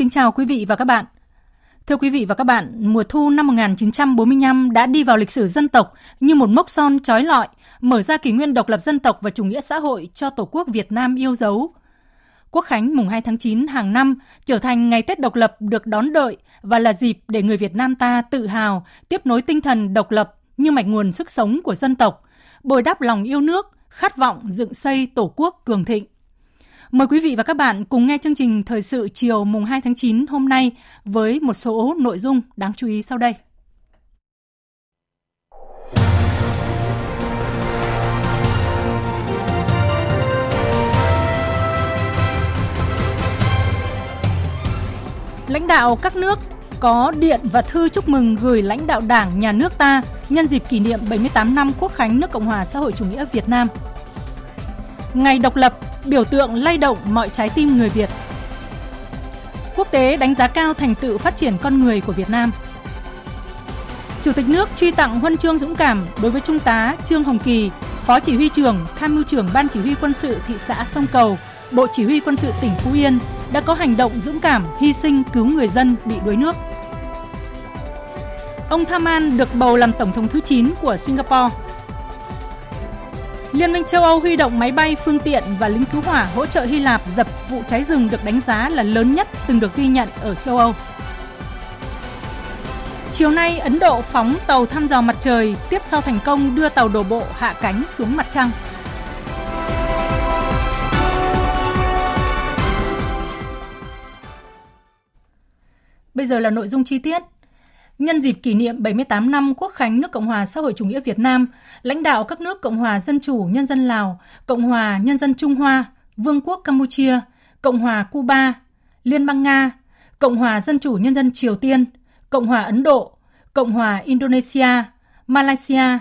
Kính chào quý vị và các bạn. Thưa quý vị và các bạn, mùa thu năm 1945 đã đi vào lịch sử dân tộc như một mốc son trói lọi, mở ra kỷ nguyên độc lập dân tộc và chủ nghĩa xã hội cho Tổ quốc Việt Nam yêu dấu. Quốc khánh mùng 2 tháng 9 hàng năm trở thành ngày Tết độc lập được đón đợi và là dịp để người Việt Nam ta tự hào tiếp nối tinh thần độc lập như mạch nguồn sức sống của dân tộc, bồi đắp lòng yêu nước, khát vọng dựng xây Tổ quốc cường thịnh. Mời quý vị và các bạn cùng nghe chương trình Thời sự chiều mùng 2 tháng 9 hôm nay với một số nội dung đáng chú ý sau đây. Lãnh đạo các nước có điện và thư chúc mừng gửi lãnh đạo Đảng, Nhà nước ta nhân dịp kỷ niệm 78 năm Quốc khánh nước Cộng hòa xã hội chủ nghĩa Việt Nam. Ngày độc lập biểu tượng lay động mọi trái tim người Việt. Quốc tế đánh giá cao thành tựu phát triển con người của Việt Nam. Chủ tịch nước truy tặng huân chương dũng cảm đối với Trung tá Trương Hồng Kỳ, Phó Chỉ huy trưởng, Tham mưu trưởng Ban Chỉ huy quân sự thị xã Sông Cầu, Bộ Chỉ huy quân sự tỉnh Phú Yên đã có hành động dũng cảm hy sinh cứu người dân bị đuối nước. Ông tham an được bầu làm Tổng thống thứ 9 của Singapore. Liên minh châu Âu huy động máy bay, phương tiện và lính cứu hỏa hỗ trợ Hy Lạp dập vụ cháy rừng được đánh giá là lớn nhất từng được ghi nhận ở châu Âu. Chiều nay, Ấn Độ phóng tàu thăm dò mặt trời tiếp sau thành công đưa tàu đổ bộ hạ cánh xuống mặt trăng. Bây giờ là nội dung chi tiết. Nhân dịp kỷ niệm 78 năm Quốc khánh nước Cộng hòa xã hội chủ nghĩa Việt Nam, lãnh đạo các nước Cộng hòa Dân chủ Nhân dân Lào, Cộng hòa Nhân dân Trung Hoa, Vương quốc Campuchia, Cộng hòa Cuba, Liên bang Nga, Cộng hòa Dân chủ Nhân dân Triều Tiên, Cộng hòa Ấn Độ, Cộng hòa Indonesia, Malaysia,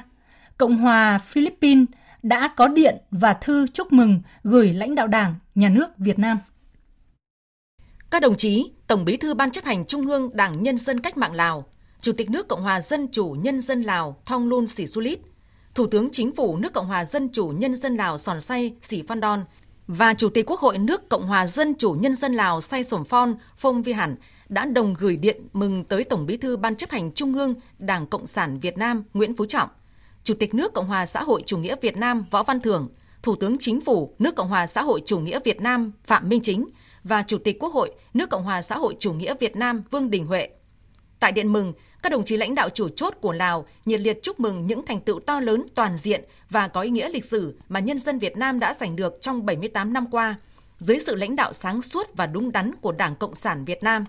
Cộng hòa Philippines đã có điện và thư chúc mừng gửi lãnh đạo Đảng, Nhà nước Việt Nam. Các đồng chí, Tổng Bí thư Ban chấp hành Trung ương Đảng Nhân dân Cách mạng Lào, Chủ tịch nước Cộng hòa Dân chủ Nhân dân Lào Thonglun Sisulit, Thủ tướng Chính phủ nước Cộng hòa Dân chủ Nhân dân Lào Sòn Say Sĩ Phan Đon và Chủ tịch Quốc hội nước Cộng hòa Dân chủ Nhân dân Lào Say Sổm Phon Phong Vi Hẳn đã đồng gửi điện mừng tới Tổng Bí thư Ban chấp hành Trung ương Đảng Cộng sản Việt Nam Nguyễn Phú Trọng, Chủ tịch nước Cộng hòa xã hội chủ nghĩa Việt Nam Võ Văn Thưởng, Thủ tướng Chính phủ nước Cộng hòa xã hội chủ nghĩa Việt Nam Phạm Minh Chính và Chủ tịch Quốc hội nước Cộng hòa xã hội chủ nghĩa Việt Nam Vương Đình Huệ. Tại điện mừng, các đồng chí lãnh đạo chủ chốt của Lào nhiệt liệt chúc mừng những thành tựu to lớn toàn diện và có ý nghĩa lịch sử mà nhân dân Việt Nam đã giành được trong 78 năm qua, dưới sự lãnh đạo sáng suốt và đúng đắn của Đảng Cộng sản Việt Nam.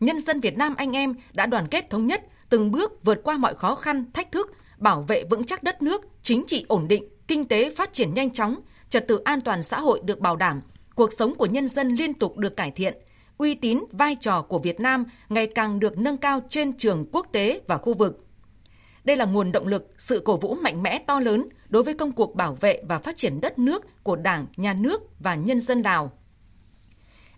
Nhân dân Việt Nam anh em đã đoàn kết thống nhất, từng bước vượt qua mọi khó khăn, thách thức, bảo vệ vững chắc đất nước, chính trị ổn định, kinh tế phát triển nhanh chóng, trật tự an toàn xã hội được bảo đảm, cuộc sống của nhân dân liên tục được cải thiện, uy tín, vai trò của Việt Nam ngày càng được nâng cao trên trường quốc tế và khu vực. Đây là nguồn động lực, sự cổ vũ mạnh mẽ to lớn đối với công cuộc bảo vệ và phát triển đất nước của Đảng, Nhà nước và nhân dân Lào.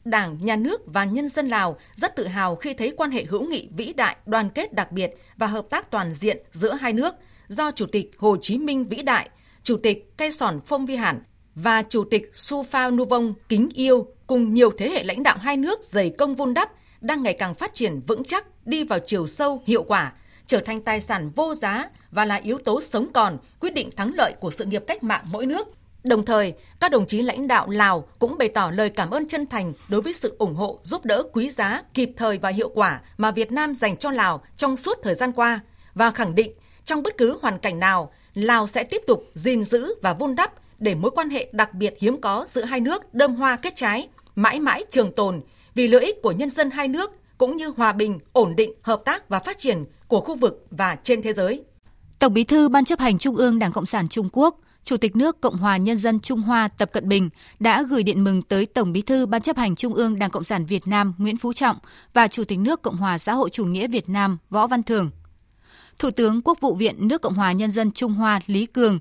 Đảng, Nhà nước và nhân dân Lào rất tự hào khi thấy quan hệ hữu nghị vĩ đại, đoàn kết đặc biệt và hợp tác toàn diện giữa hai nước do Chủ tịch Hồ Chí Minh vĩ đại, Chủ tịch Cây Sòn Phong Vi Hẳn và Chủ tịch Su Phao Nu Vong kính yêu cùng nhiều thế hệ lãnh đạo hai nước dày công vun đắp đang ngày càng phát triển vững chắc, đi vào chiều sâu, hiệu quả, trở thành tài sản vô giá và là yếu tố sống còn quyết định thắng lợi của sự nghiệp cách mạng mỗi nước. Đồng thời, các đồng chí lãnh đạo Lào cũng bày tỏ lời cảm ơn chân thành đối với sự ủng hộ, giúp đỡ quý giá, kịp thời và hiệu quả mà Việt Nam dành cho Lào trong suốt thời gian qua và khẳng định trong bất cứ hoàn cảnh nào, Lào sẽ tiếp tục gìn giữ và vun đắp để mối quan hệ đặc biệt hiếm có giữa hai nước đơm hoa kết trái, mãi mãi trường tồn vì lợi ích của nhân dân hai nước cũng như hòa bình, ổn định, hợp tác và phát triển của khu vực và trên thế giới. Tổng Bí thư Ban chấp hành Trung ương Đảng Cộng sản Trung Quốc, Chủ tịch nước Cộng hòa Nhân dân Trung Hoa Tập Cận Bình đã gửi điện mừng tới Tổng Bí thư Ban chấp hành Trung ương Đảng Cộng sản Việt Nam Nguyễn Phú Trọng và Chủ tịch nước Cộng hòa xã hội chủ nghĩa Việt Nam Võ Văn Thưởng. Thủ tướng Quốc vụ viện nước Cộng hòa Nhân dân Trung Hoa Lý Cường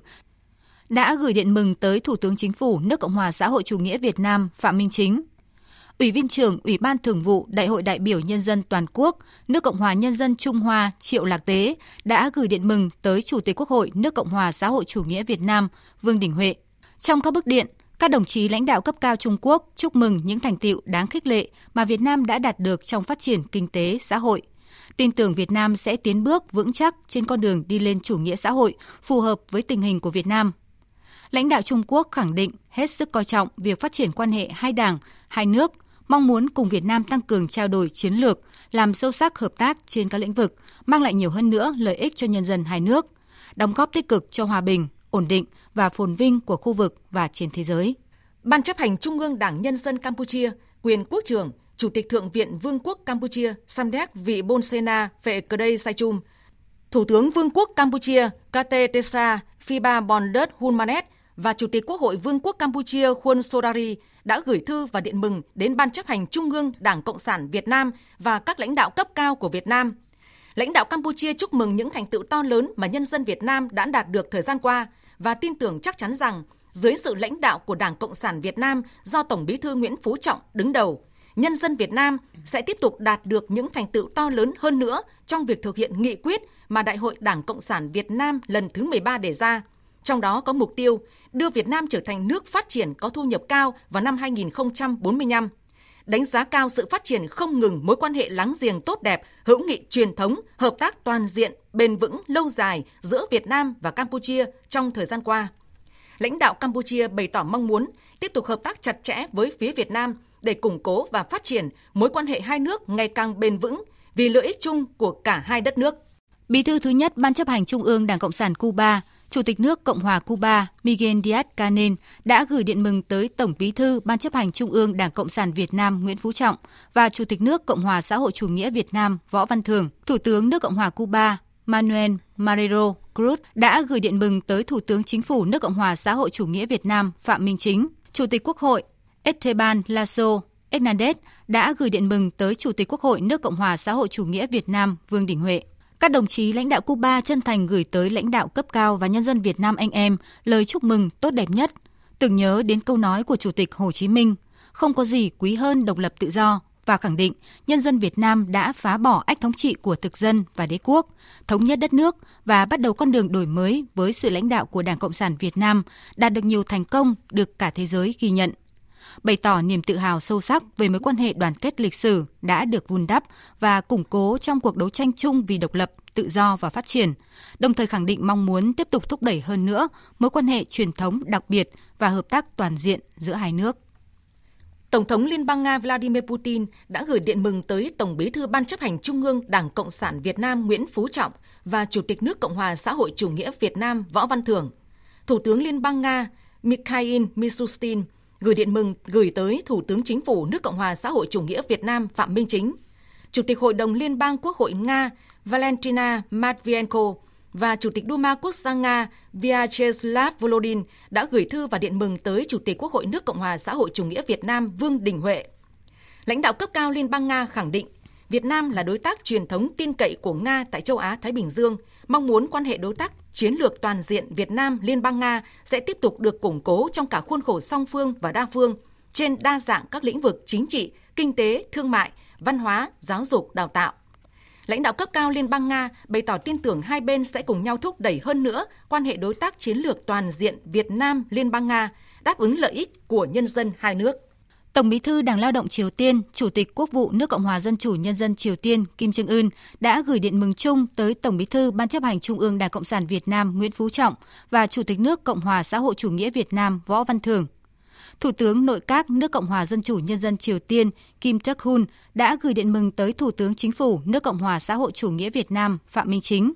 đã gửi điện mừng tới Thủ tướng Chính phủ nước Cộng hòa xã hội chủ nghĩa Việt Nam Phạm Minh Chính Ủy viên trưởng Ủy ban Thường vụ Đại hội đại biểu Nhân dân toàn quốc nước Cộng hòa Nhân dân Trung Hoa Triệu Lạc Tế đã gửi điện mừng tới Chủ tịch Quốc hội nước Cộng hòa xã hội chủ nghĩa Việt Nam Vương Đình Huệ. Trong các bức điện, các đồng chí lãnh đạo cấp cao Trung Quốc chúc mừng những thành tiệu đáng khích lệ mà Việt Nam đã đạt được trong phát triển kinh tế, xã hội. Tin tưởng Việt Nam sẽ tiến bước vững chắc trên con đường đi lên chủ nghĩa xã hội phù hợp với tình hình của Việt Nam. Lãnh đạo Trung Quốc khẳng định hết sức coi trọng việc phát triển quan hệ hai đảng, hai nước – mong muốn cùng Việt Nam tăng cường trao đổi chiến lược, làm sâu sắc hợp tác trên các lĩnh vực, mang lại nhiều hơn nữa lợi ích cho nhân dân hai nước, đóng góp tích cực cho hòa bình, ổn định và phồn vinh của khu vực và trên thế giới. Ban chấp hành Trung ương Đảng Nhân dân Campuchia, quyền quốc trưởng, Chủ tịch Thượng viện Vương quốc Campuchia Samdech Vị Bonsena Phệ Sai Chum, Thủ tướng Vương quốc Campuchia Kate Tesa Phiba Bondet Hunmanet và Chủ tịch Quốc hội Vương quốc Campuchia Khuôn Sodari đã gửi thư và điện mừng đến Ban chấp hành Trung ương Đảng Cộng sản Việt Nam và các lãnh đạo cấp cao của Việt Nam. Lãnh đạo Campuchia chúc mừng những thành tựu to lớn mà nhân dân Việt Nam đã đạt được thời gian qua và tin tưởng chắc chắn rằng dưới sự lãnh đạo của Đảng Cộng sản Việt Nam do Tổng Bí thư Nguyễn Phú Trọng đứng đầu, nhân dân Việt Nam sẽ tiếp tục đạt được những thành tựu to lớn hơn nữa trong việc thực hiện nghị quyết mà Đại hội Đảng Cộng sản Việt Nam lần thứ 13 đề ra – trong đó có mục tiêu đưa Việt Nam trở thành nước phát triển có thu nhập cao vào năm 2045. Đánh giá cao sự phát triển không ngừng mối quan hệ láng giềng tốt đẹp, hữu nghị truyền thống, hợp tác toàn diện, bền vững, lâu dài giữa Việt Nam và Campuchia trong thời gian qua. Lãnh đạo Campuchia bày tỏ mong muốn tiếp tục hợp tác chặt chẽ với phía Việt Nam để củng cố và phát triển mối quan hệ hai nước ngày càng bền vững vì lợi ích chung của cả hai đất nước. Bí thư thứ nhất Ban chấp hành Trung ương Đảng Cộng sản Cuba, Chủ tịch nước Cộng hòa Cuba Miguel Díaz-Canel đã gửi điện mừng tới Tổng Bí thư Ban chấp hành Trung ương Đảng Cộng sản Việt Nam Nguyễn Phú Trọng và Chủ tịch nước Cộng hòa xã hội chủ nghĩa Việt Nam Võ Văn Thưởng, Thủ tướng nước Cộng hòa Cuba Manuel Marrero Cruz đã gửi điện mừng tới Thủ tướng Chính phủ nước Cộng hòa xã hội chủ nghĩa Việt Nam Phạm Minh Chính, Chủ tịch Quốc hội Esteban Lasso Hernandez đã gửi điện mừng tới Chủ tịch Quốc hội nước Cộng hòa xã hội chủ nghĩa Việt Nam Vương Đình Huệ. Các đồng chí lãnh đạo Cuba chân thành gửi tới lãnh đạo cấp cao và nhân dân Việt Nam anh em lời chúc mừng tốt đẹp nhất, tưởng nhớ đến câu nói của Chủ tịch Hồ Chí Minh, không có gì quý hơn độc lập tự do. Và khẳng định nhân dân Việt Nam đã phá bỏ ách thống trị của thực dân và đế quốc, thống nhất đất nước và bắt đầu con đường đổi mới với sự lãnh đạo của Đảng Cộng sản Việt Nam đạt được nhiều thành công được cả thế giới ghi nhận bày tỏ niềm tự hào sâu sắc về mối quan hệ đoàn kết lịch sử đã được vun đắp và củng cố trong cuộc đấu tranh chung vì độc lập, tự do và phát triển, đồng thời khẳng định mong muốn tiếp tục thúc đẩy hơn nữa mối quan hệ truyền thống đặc biệt và hợp tác toàn diện giữa hai nước. Tổng thống Liên bang Nga Vladimir Putin đã gửi điện mừng tới Tổng bí thư Ban chấp hành Trung ương Đảng Cộng sản Việt Nam Nguyễn Phú Trọng và Chủ tịch nước Cộng hòa xã hội chủ nghĩa Việt Nam Võ Văn Thưởng. Thủ tướng Liên bang Nga Mikhail Mishustin gửi điện mừng gửi tới Thủ tướng Chính phủ nước Cộng hòa xã hội chủ nghĩa Việt Nam Phạm Minh Chính, Chủ tịch Hội đồng Liên bang Quốc hội Nga Valentina Matvienko và Chủ tịch Duma Quốc gia Nga Vyacheslav Volodin đã gửi thư và điện mừng tới Chủ tịch Quốc hội nước Cộng hòa xã hội chủ nghĩa Việt Nam Vương Đình Huệ. Lãnh đạo cấp cao Liên bang Nga khẳng định Việt Nam là đối tác truyền thống tin cậy của Nga tại châu Á Thái Bình Dương, mong muốn quan hệ đối tác chiến lược toàn diện Việt Nam Liên bang Nga sẽ tiếp tục được củng cố trong cả khuôn khổ song phương và đa phương trên đa dạng các lĩnh vực chính trị, kinh tế, thương mại, văn hóa, giáo dục, đào tạo. Lãnh đạo cấp cao Liên bang Nga bày tỏ tin tưởng hai bên sẽ cùng nhau thúc đẩy hơn nữa quan hệ đối tác chiến lược toàn diện Việt Nam Liên bang Nga, đáp ứng lợi ích của nhân dân hai nước. Tổng Bí thư Đảng Lao động Triều Tiên, Chủ tịch Quốc vụ nước Cộng hòa Dân chủ Nhân dân Triều Tiên Kim Trương Ưn đã gửi điện mừng chung tới Tổng Bí thư Ban chấp hành Trung ương Đảng Cộng sản Việt Nam Nguyễn Phú Trọng và Chủ tịch nước Cộng hòa xã hội chủ nghĩa Việt Nam Võ Văn Thưởng. Thủ tướng Nội các nước Cộng hòa Dân chủ Nhân dân Triều Tiên Kim Jong Hun đã gửi điện mừng tới Thủ tướng Chính phủ nước Cộng hòa xã hội chủ nghĩa Việt Nam Phạm Minh Chính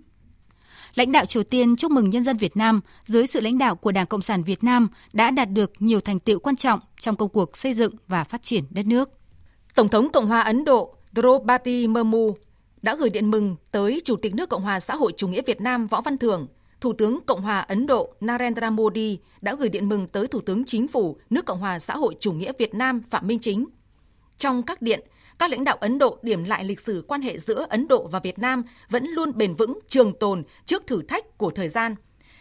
lãnh đạo Triều Tiên chúc mừng nhân dân Việt Nam dưới sự lãnh đạo của Đảng Cộng sản Việt Nam đã đạt được nhiều thành tựu quan trọng trong công cuộc xây dựng và phát triển đất nước. Tổng thống Cộng hòa Ấn Độ Draupadi Murmu đã gửi điện mừng tới Chủ tịch nước Cộng hòa xã hội chủ nghĩa Việt Nam Võ Văn Thưởng, Thủ tướng Cộng hòa Ấn Độ Narendra Modi đã gửi điện mừng tới Thủ tướng Chính phủ nước Cộng hòa xã hội chủ nghĩa Việt Nam Phạm Minh Chính. Trong các điện, các lãnh đạo Ấn Độ điểm lại lịch sử quan hệ giữa Ấn Độ và Việt Nam vẫn luôn bền vững, trường tồn trước thử thách của thời gian.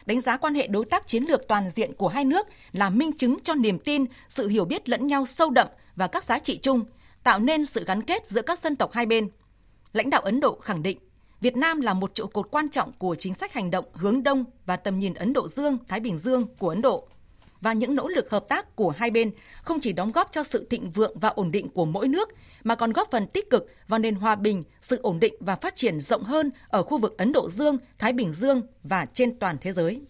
Đánh giá quan hệ đối tác chiến lược toàn diện của hai nước là minh chứng cho niềm tin, sự hiểu biết lẫn nhau sâu đậm và các giá trị chung, tạo nên sự gắn kết giữa các dân tộc hai bên. Lãnh đạo Ấn Độ khẳng định Việt Nam là một trụ cột quan trọng của chính sách hành động hướng đông và tầm nhìn Ấn Độ Dương, Thái Bình Dương của Ấn Độ. Và những nỗ lực hợp tác của hai bên không chỉ đóng góp cho sự thịnh vượng và ổn định của mỗi nước, mà còn góp phần tích cực vào nền hòa bình, sự ổn định và phát triển rộng hơn ở khu vực Ấn Độ Dương, Thái Bình Dương và trên toàn thế giới.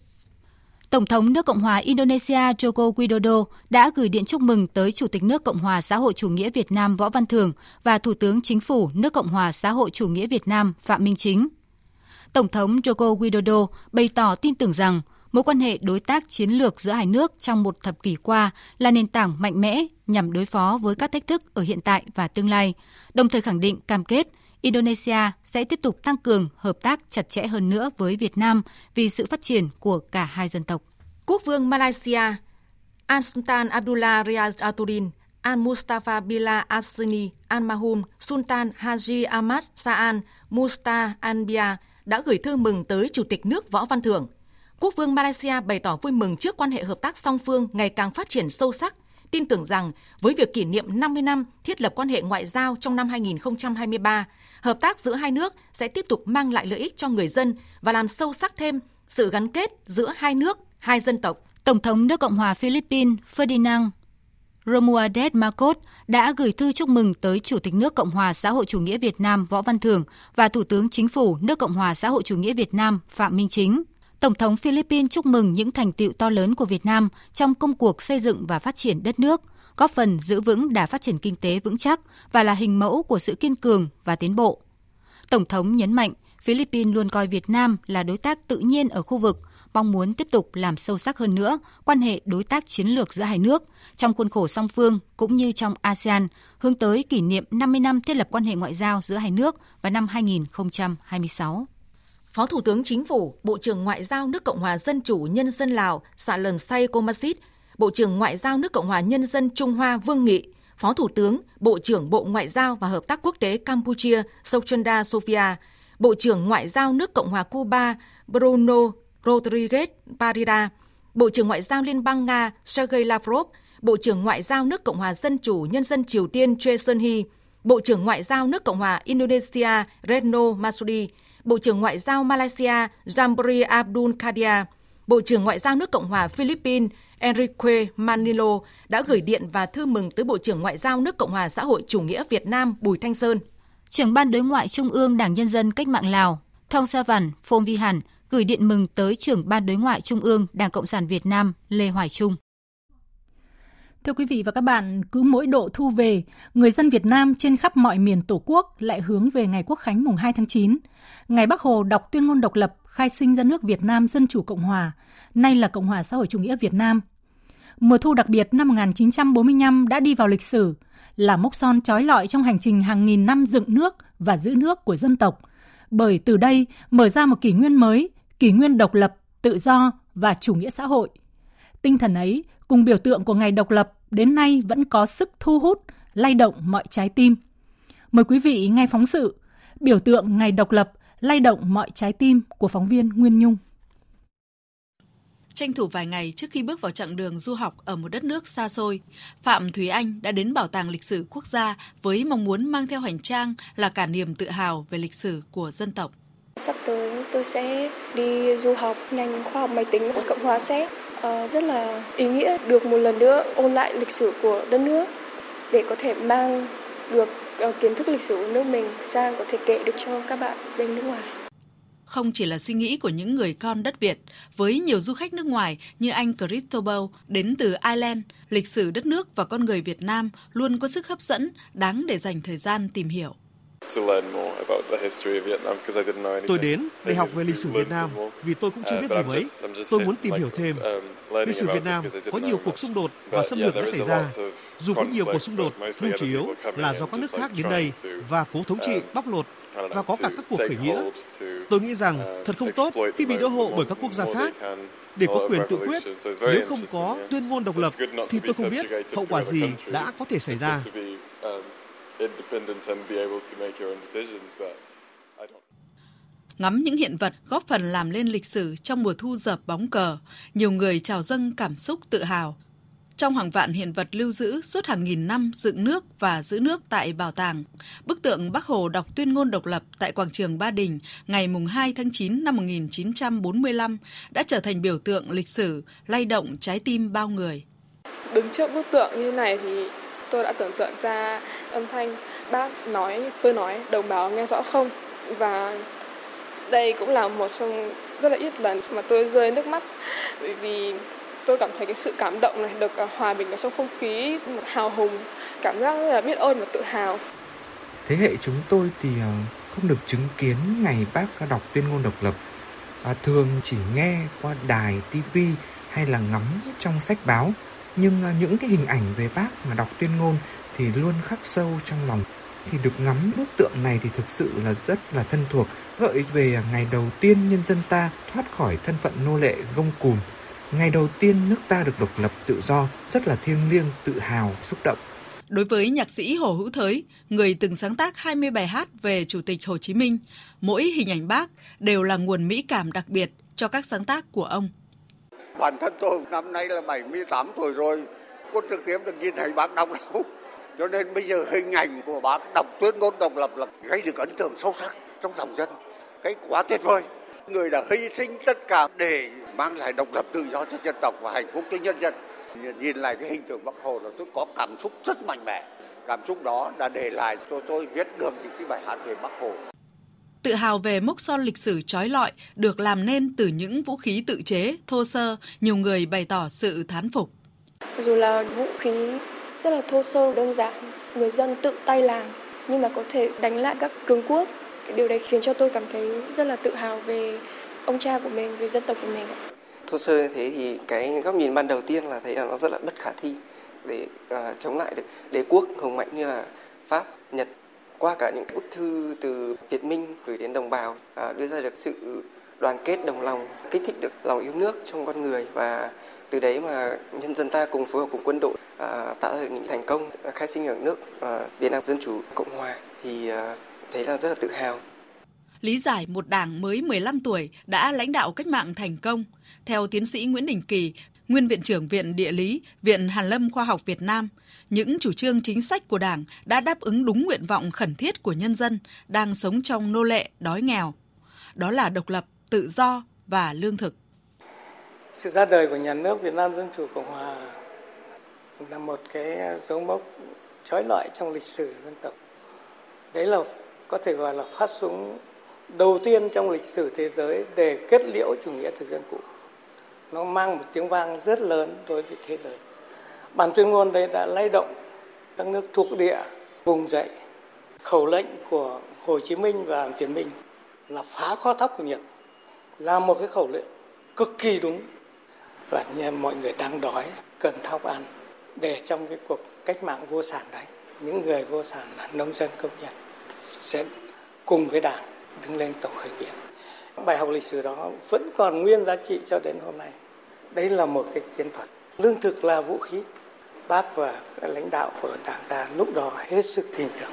Tổng thống nước Cộng hòa Indonesia Joko Widodo đã gửi điện chúc mừng tới Chủ tịch nước Cộng hòa xã hội chủ nghĩa Việt Nam Võ Văn Thưởng và Thủ tướng Chính phủ nước Cộng hòa xã hội chủ nghĩa Việt Nam Phạm Minh Chính. Tổng thống Joko Widodo bày tỏ tin tưởng rằng mối quan hệ đối tác chiến lược giữa hai nước trong một thập kỷ qua là nền tảng mạnh mẽ nhằm đối phó với các thách thức ở hiện tại và tương lai, đồng thời khẳng định cam kết Indonesia sẽ tiếp tục tăng cường hợp tác chặt chẽ hơn nữa với Việt Nam vì sự phát triển của cả hai dân tộc. Quốc vương Malaysia Al Sultan Abdullah Riaz Aturin, Al Mustafa Billah Absini Al Mahum Sultan Haji Ahmad Sa'an Musta Anbia đã gửi thư mừng tới Chủ tịch nước Võ Văn Thưởng. Quốc vương Malaysia bày tỏ vui mừng trước quan hệ hợp tác song phương ngày càng phát triển sâu sắc tin tưởng rằng với việc kỷ niệm 50 năm thiết lập quan hệ ngoại giao trong năm 2023, hợp tác giữa hai nước sẽ tiếp tục mang lại lợi ích cho người dân và làm sâu sắc thêm sự gắn kết giữa hai nước, hai dân tộc. Tổng thống nước Cộng hòa Philippines Ferdinand Romualdez Marcos đã gửi thư chúc mừng tới Chủ tịch nước Cộng hòa xã hội chủ nghĩa Việt Nam Võ Văn Thưởng và Thủ tướng Chính phủ nước Cộng hòa xã hội chủ nghĩa Việt Nam Phạm Minh Chính. Tổng thống Philippines chúc mừng những thành tiệu to lớn của Việt Nam trong công cuộc xây dựng và phát triển đất nước, góp phần giữ vững đà phát triển kinh tế vững chắc và là hình mẫu của sự kiên cường và tiến bộ. Tổng thống nhấn mạnh Philippines luôn coi Việt Nam là đối tác tự nhiên ở khu vực, mong muốn tiếp tục làm sâu sắc hơn nữa quan hệ đối tác chiến lược giữa hai nước trong khuôn khổ song phương cũng như trong ASEAN, hướng tới kỷ niệm 50 năm thiết lập quan hệ ngoại giao giữa hai nước vào năm 2026. Phó Thủ tướng Chính phủ, Bộ trưởng Ngoại giao nước Cộng hòa Dân chủ Nhân dân Lào Sạ Lần Say Komasit, Bộ trưởng Ngoại giao nước Cộng hòa Nhân dân Trung Hoa Vương Nghị, Phó Thủ tướng, Bộ trưởng Bộ Ngoại giao và Hợp tác Quốc tế Campuchia Sochanda Sofia, Bộ trưởng Ngoại giao nước Cộng hòa Cuba Bruno Rodriguez Parida, Bộ trưởng Ngoại giao Liên bang Nga Sergei Lavrov, Bộ trưởng Ngoại giao nước Cộng hòa Dân chủ Nhân dân Triều Tiên Choi Sun-hee, Bộ trưởng Ngoại giao nước Cộng hòa Indonesia Retno Masudi, Bộ trưởng Ngoại giao Malaysia Jambri Abdul Kadir, Bộ trưởng Ngoại giao nước Cộng hòa Philippines Enrique Manilo đã gửi điện và thư mừng tới Bộ trưởng Ngoại giao nước Cộng hòa xã hội chủ nghĩa Việt Nam Bùi Thanh Sơn. Trưởng ban đối ngoại Trung ương Đảng Nhân dân Cách mạng Lào Thong Sa Văn Phong Vi Hàn gửi điện mừng tới trưởng ban đối ngoại Trung ương Đảng Cộng sản Việt Nam Lê Hoài Trung. Thưa quý vị và các bạn, cứ mỗi độ thu về, người dân Việt Nam trên khắp mọi miền Tổ quốc lại hướng về ngày Quốc khánh mùng 2 tháng 9. Ngày Bác Hồ đọc tuyên ngôn độc lập, khai sinh ra nước Việt Nam Dân Chủ Cộng Hòa, nay là Cộng hòa xã hội chủ nghĩa Việt Nam. Mùa thu đặc biệt năm 1945 đã đi vào lịch sử, là mốc son trói lọi trong hành trình hàng nghìn năm dựng nước và giữ nước của dân tộc. Bởi từ đây mở ra một kỷ nguyên mới, kỷ nguyên độc lập, tự do và chủ nghĩa xã hội. Tinh thần ấy cùng biểu tượng của ngày độc lập đến nay vẫn có sức thu hút, lay động mọi trái tim. Mời quý vị nghe phóng sự Biểu tượng ngày độc lập lay động mọi trái tim của phóng viên Nguyên Nhung. Tranh thủ vài ngày trước khi bước vào chặng đường du học ở một đất nước xa xôi, Phạm Thúy Anh đã đến Bảo tàng Lịch sử Quốc gia với mong muốn mang theo hành trang là cả niềm tự hào về lịch sử của dân tộc. Sắp tới tôi sẽ đi du học ngành khoa học máy tính ở Cộng hòa Séc Ờ, rất là ý nghĩa được một lần nữa ôn lại lịch sử của đất nước để có thể mang được ờ, kiến thức lịch sử của nước mình sang có thể kể được cho các bạn bên nước ngoài. Không chỉ là suy nghĩ của những người con đất Việt, với nhiều du khách nước ngoài như anh Cristobal đến từ Ireland, lịch sử đất nước và con người Việt Nam luôn có sức hấp dẫn đáng để dành thời gian tìm hiểu. Tôi đến để học về lịch sử Việt Nam vì tôi cũng chưa uh, biết gì mấy. Tôi muốn tìm hiểu thêm. Um, lịch sử Việt Nam có nhiều cuộc xung đột và xâm lược đã xảy ra. Dù có nhiều cuộc xung đột, nhưng chủ yếu là do các nước khác đến đây và cố thống trị, um, bóc lột và có cả các cuộc khởi nghĩa. Tôi nghĩ rằng uh, thật không tốt khi bị đỡ hộ bởi các quốc gia khác để có quyền tự quyết. Nếu không có tuyên ngôn độc lập thì tôi không biết hậu quả gì đã có thể xảy ra. Ngắm những hiện vật góp phần làm lên lịch sử trong mùa thu dập bóng cờ, nhiều người trào dâng cảm xúc tự hào. Trong hàng vạn hiện vật lưu giữ suốt hàng nghìn năm dựng nước và giữ nước tại bảo tàng, bức tượng Bắc Hồ đọc tuyên ngôn độc lập tại quảng trường Ba Đình ngày 2 tháng 9 năm 1945 đã trở thành biểu tượng lịch sử, lay động trái tim bao người. Đứng trước bức tượng như này thì tôi đã tưởng tượng ra âm thanh. Bác nói, tôi nói, đồng bào nghe rõ không? Và đây cũng là một trong rất là ít lần mà tôi rơi nước mắt. Bởi vì tôi cảm thấy cái sự cảm động này được à, hòa bình ở trong không khí một hào hùng cảm giác rất là biết ơn và tự hào. Thế hệ chúng tôi thì à, không được chứng kiến ngày bác đọc tuyên ngôn độc lập. À, thường chỉ nghe qua đài tivi hay là ngắm trong sách báo nhưng à, những cái hình ảnh về bác mà đọc tuyên ngôn thì luôn khắc sâu trong lòng. Thì được ngắm bức tượng này thì thực sự là rất là thân thuộc. Gợi về à, ngày đầu tiên nhân dân ta thoát khỏi thân phận nô lệ gông cùm. Ngày đầu tiên nước ta được độc lập tự do rất là thiêng liêng tự hào xúc động. Đối với nhạc sĩ Hồ Hữu Thới, người từng sáng tác 20 bài hát về Chủ tịch Hồ Chí Minh, mỗi hình ảnh bác đều là nguồn mỹ cảm đặc biệt cho các sáng tác của ông. Bản thân tôi năm nay là 78 tuổi rồi, có trực tiếp được nhìn thấy bác đọc đâu. Cho nên bây giờ hình ảnh của bác đọc tuyên ngôn độc lập là gây được ấn tượng sâu sắc trong lòng dân. Cái quá tuyệt vời. Người đã hy sinh tất cả để mang lại độc lập tự do cho dân tộc và hạnh phúc cho nhân dân. Nhìn lại cái hình tượng bác Hồ là tôi có cảm xúc rất mạnh mẽ. Cảm xúc đó đã để lại cho tôi viết được những cái bài hát về bác Hồ. Tự hào về mốc son lịch sử trói lọi được làm nên từ những vũ khí tự chế, thô sơ, nhiều người bày tỏ sự thán phục. Dù là vũ khí rất là thô sơ, đơn giản, người dân tự tay làm nhưng mà có thể đánh lại các cường quốc. Cái điều đấy khiến cho tôi cảm thấy rất là tự hào về ông cha của mình, về dân tộc của mình. Thô sơ như thế thì cái góc nhìn ban đầu tiên là thấy là nó rất là bất khả thi để uh, chống lại được đế quốc hùng mạnh như là Pháp, Nhật qua cả những bức thư từ Việt Minh gửi đến đồng bào à, đưa ra được sự đoàn kết đồng lòng, kích thích được lòng yêu nước trong con người và từ đấy mà nhân dân ta cùng phối hợp cùng quân đội à, tạo ra những thành công à, khai sinh ở nước à, Việt Nam Dân Chủ Cộng Hòa thì à, thấy là rất là tự hào. Lý giải một đảng mới 15 tuổi đã lãnh đạo cách mạng thành công. Theo tiến sĩ Nguyễn Đình Kỳ, nguyên viện trưởng Viện Địa lý, Viện Hàn Lâm Khoa học Việt Nam, những chủ trương chính sách của Đảng đã đáp ứng đúng nguyện vọng khẩn thiết của nhân dân đang sống trong nô lệ, đói nghèo. Đó là độc lập, tự do và lương thực. Sự ra đời của nhà nước Việt Nam Dân Chủ Cộng Hòa là một cái dấu mốc trói lọi trong lịch sử dân tộc. Đấy là có thể gọi là phát súng đầu tiên trong lịch sử thế giới để kết liễu chủ nghĩa thực dân cũ. Nó mang một tiếng vang rất lớn đối với thế giới. Bản tuyên ngôn đấy đã lay động các nước thuộc địa, vùng dậy. Khẩu lệnh của Hồ Chí Minh và Việt Minh là phá kho thóc của Nhật là một cái khẩu lệnh cực kỳ đúng và như mọi người đang đói, cần thóc ăn, để trong cái cuộc cách mạng vô sản đấy, những người vô sản là nông dân công nhân sẽ cùng với đảng đứng lên tổng khởi nghĩa bài học lịch sử đó vẫn còn nguyên giá trị cho đến hôm nay. Đây là một cái chiến thuật. Lương thực là vũ khí. Bác và lãnh đạo của đảng ta lúc đó hết sức tin tưởng.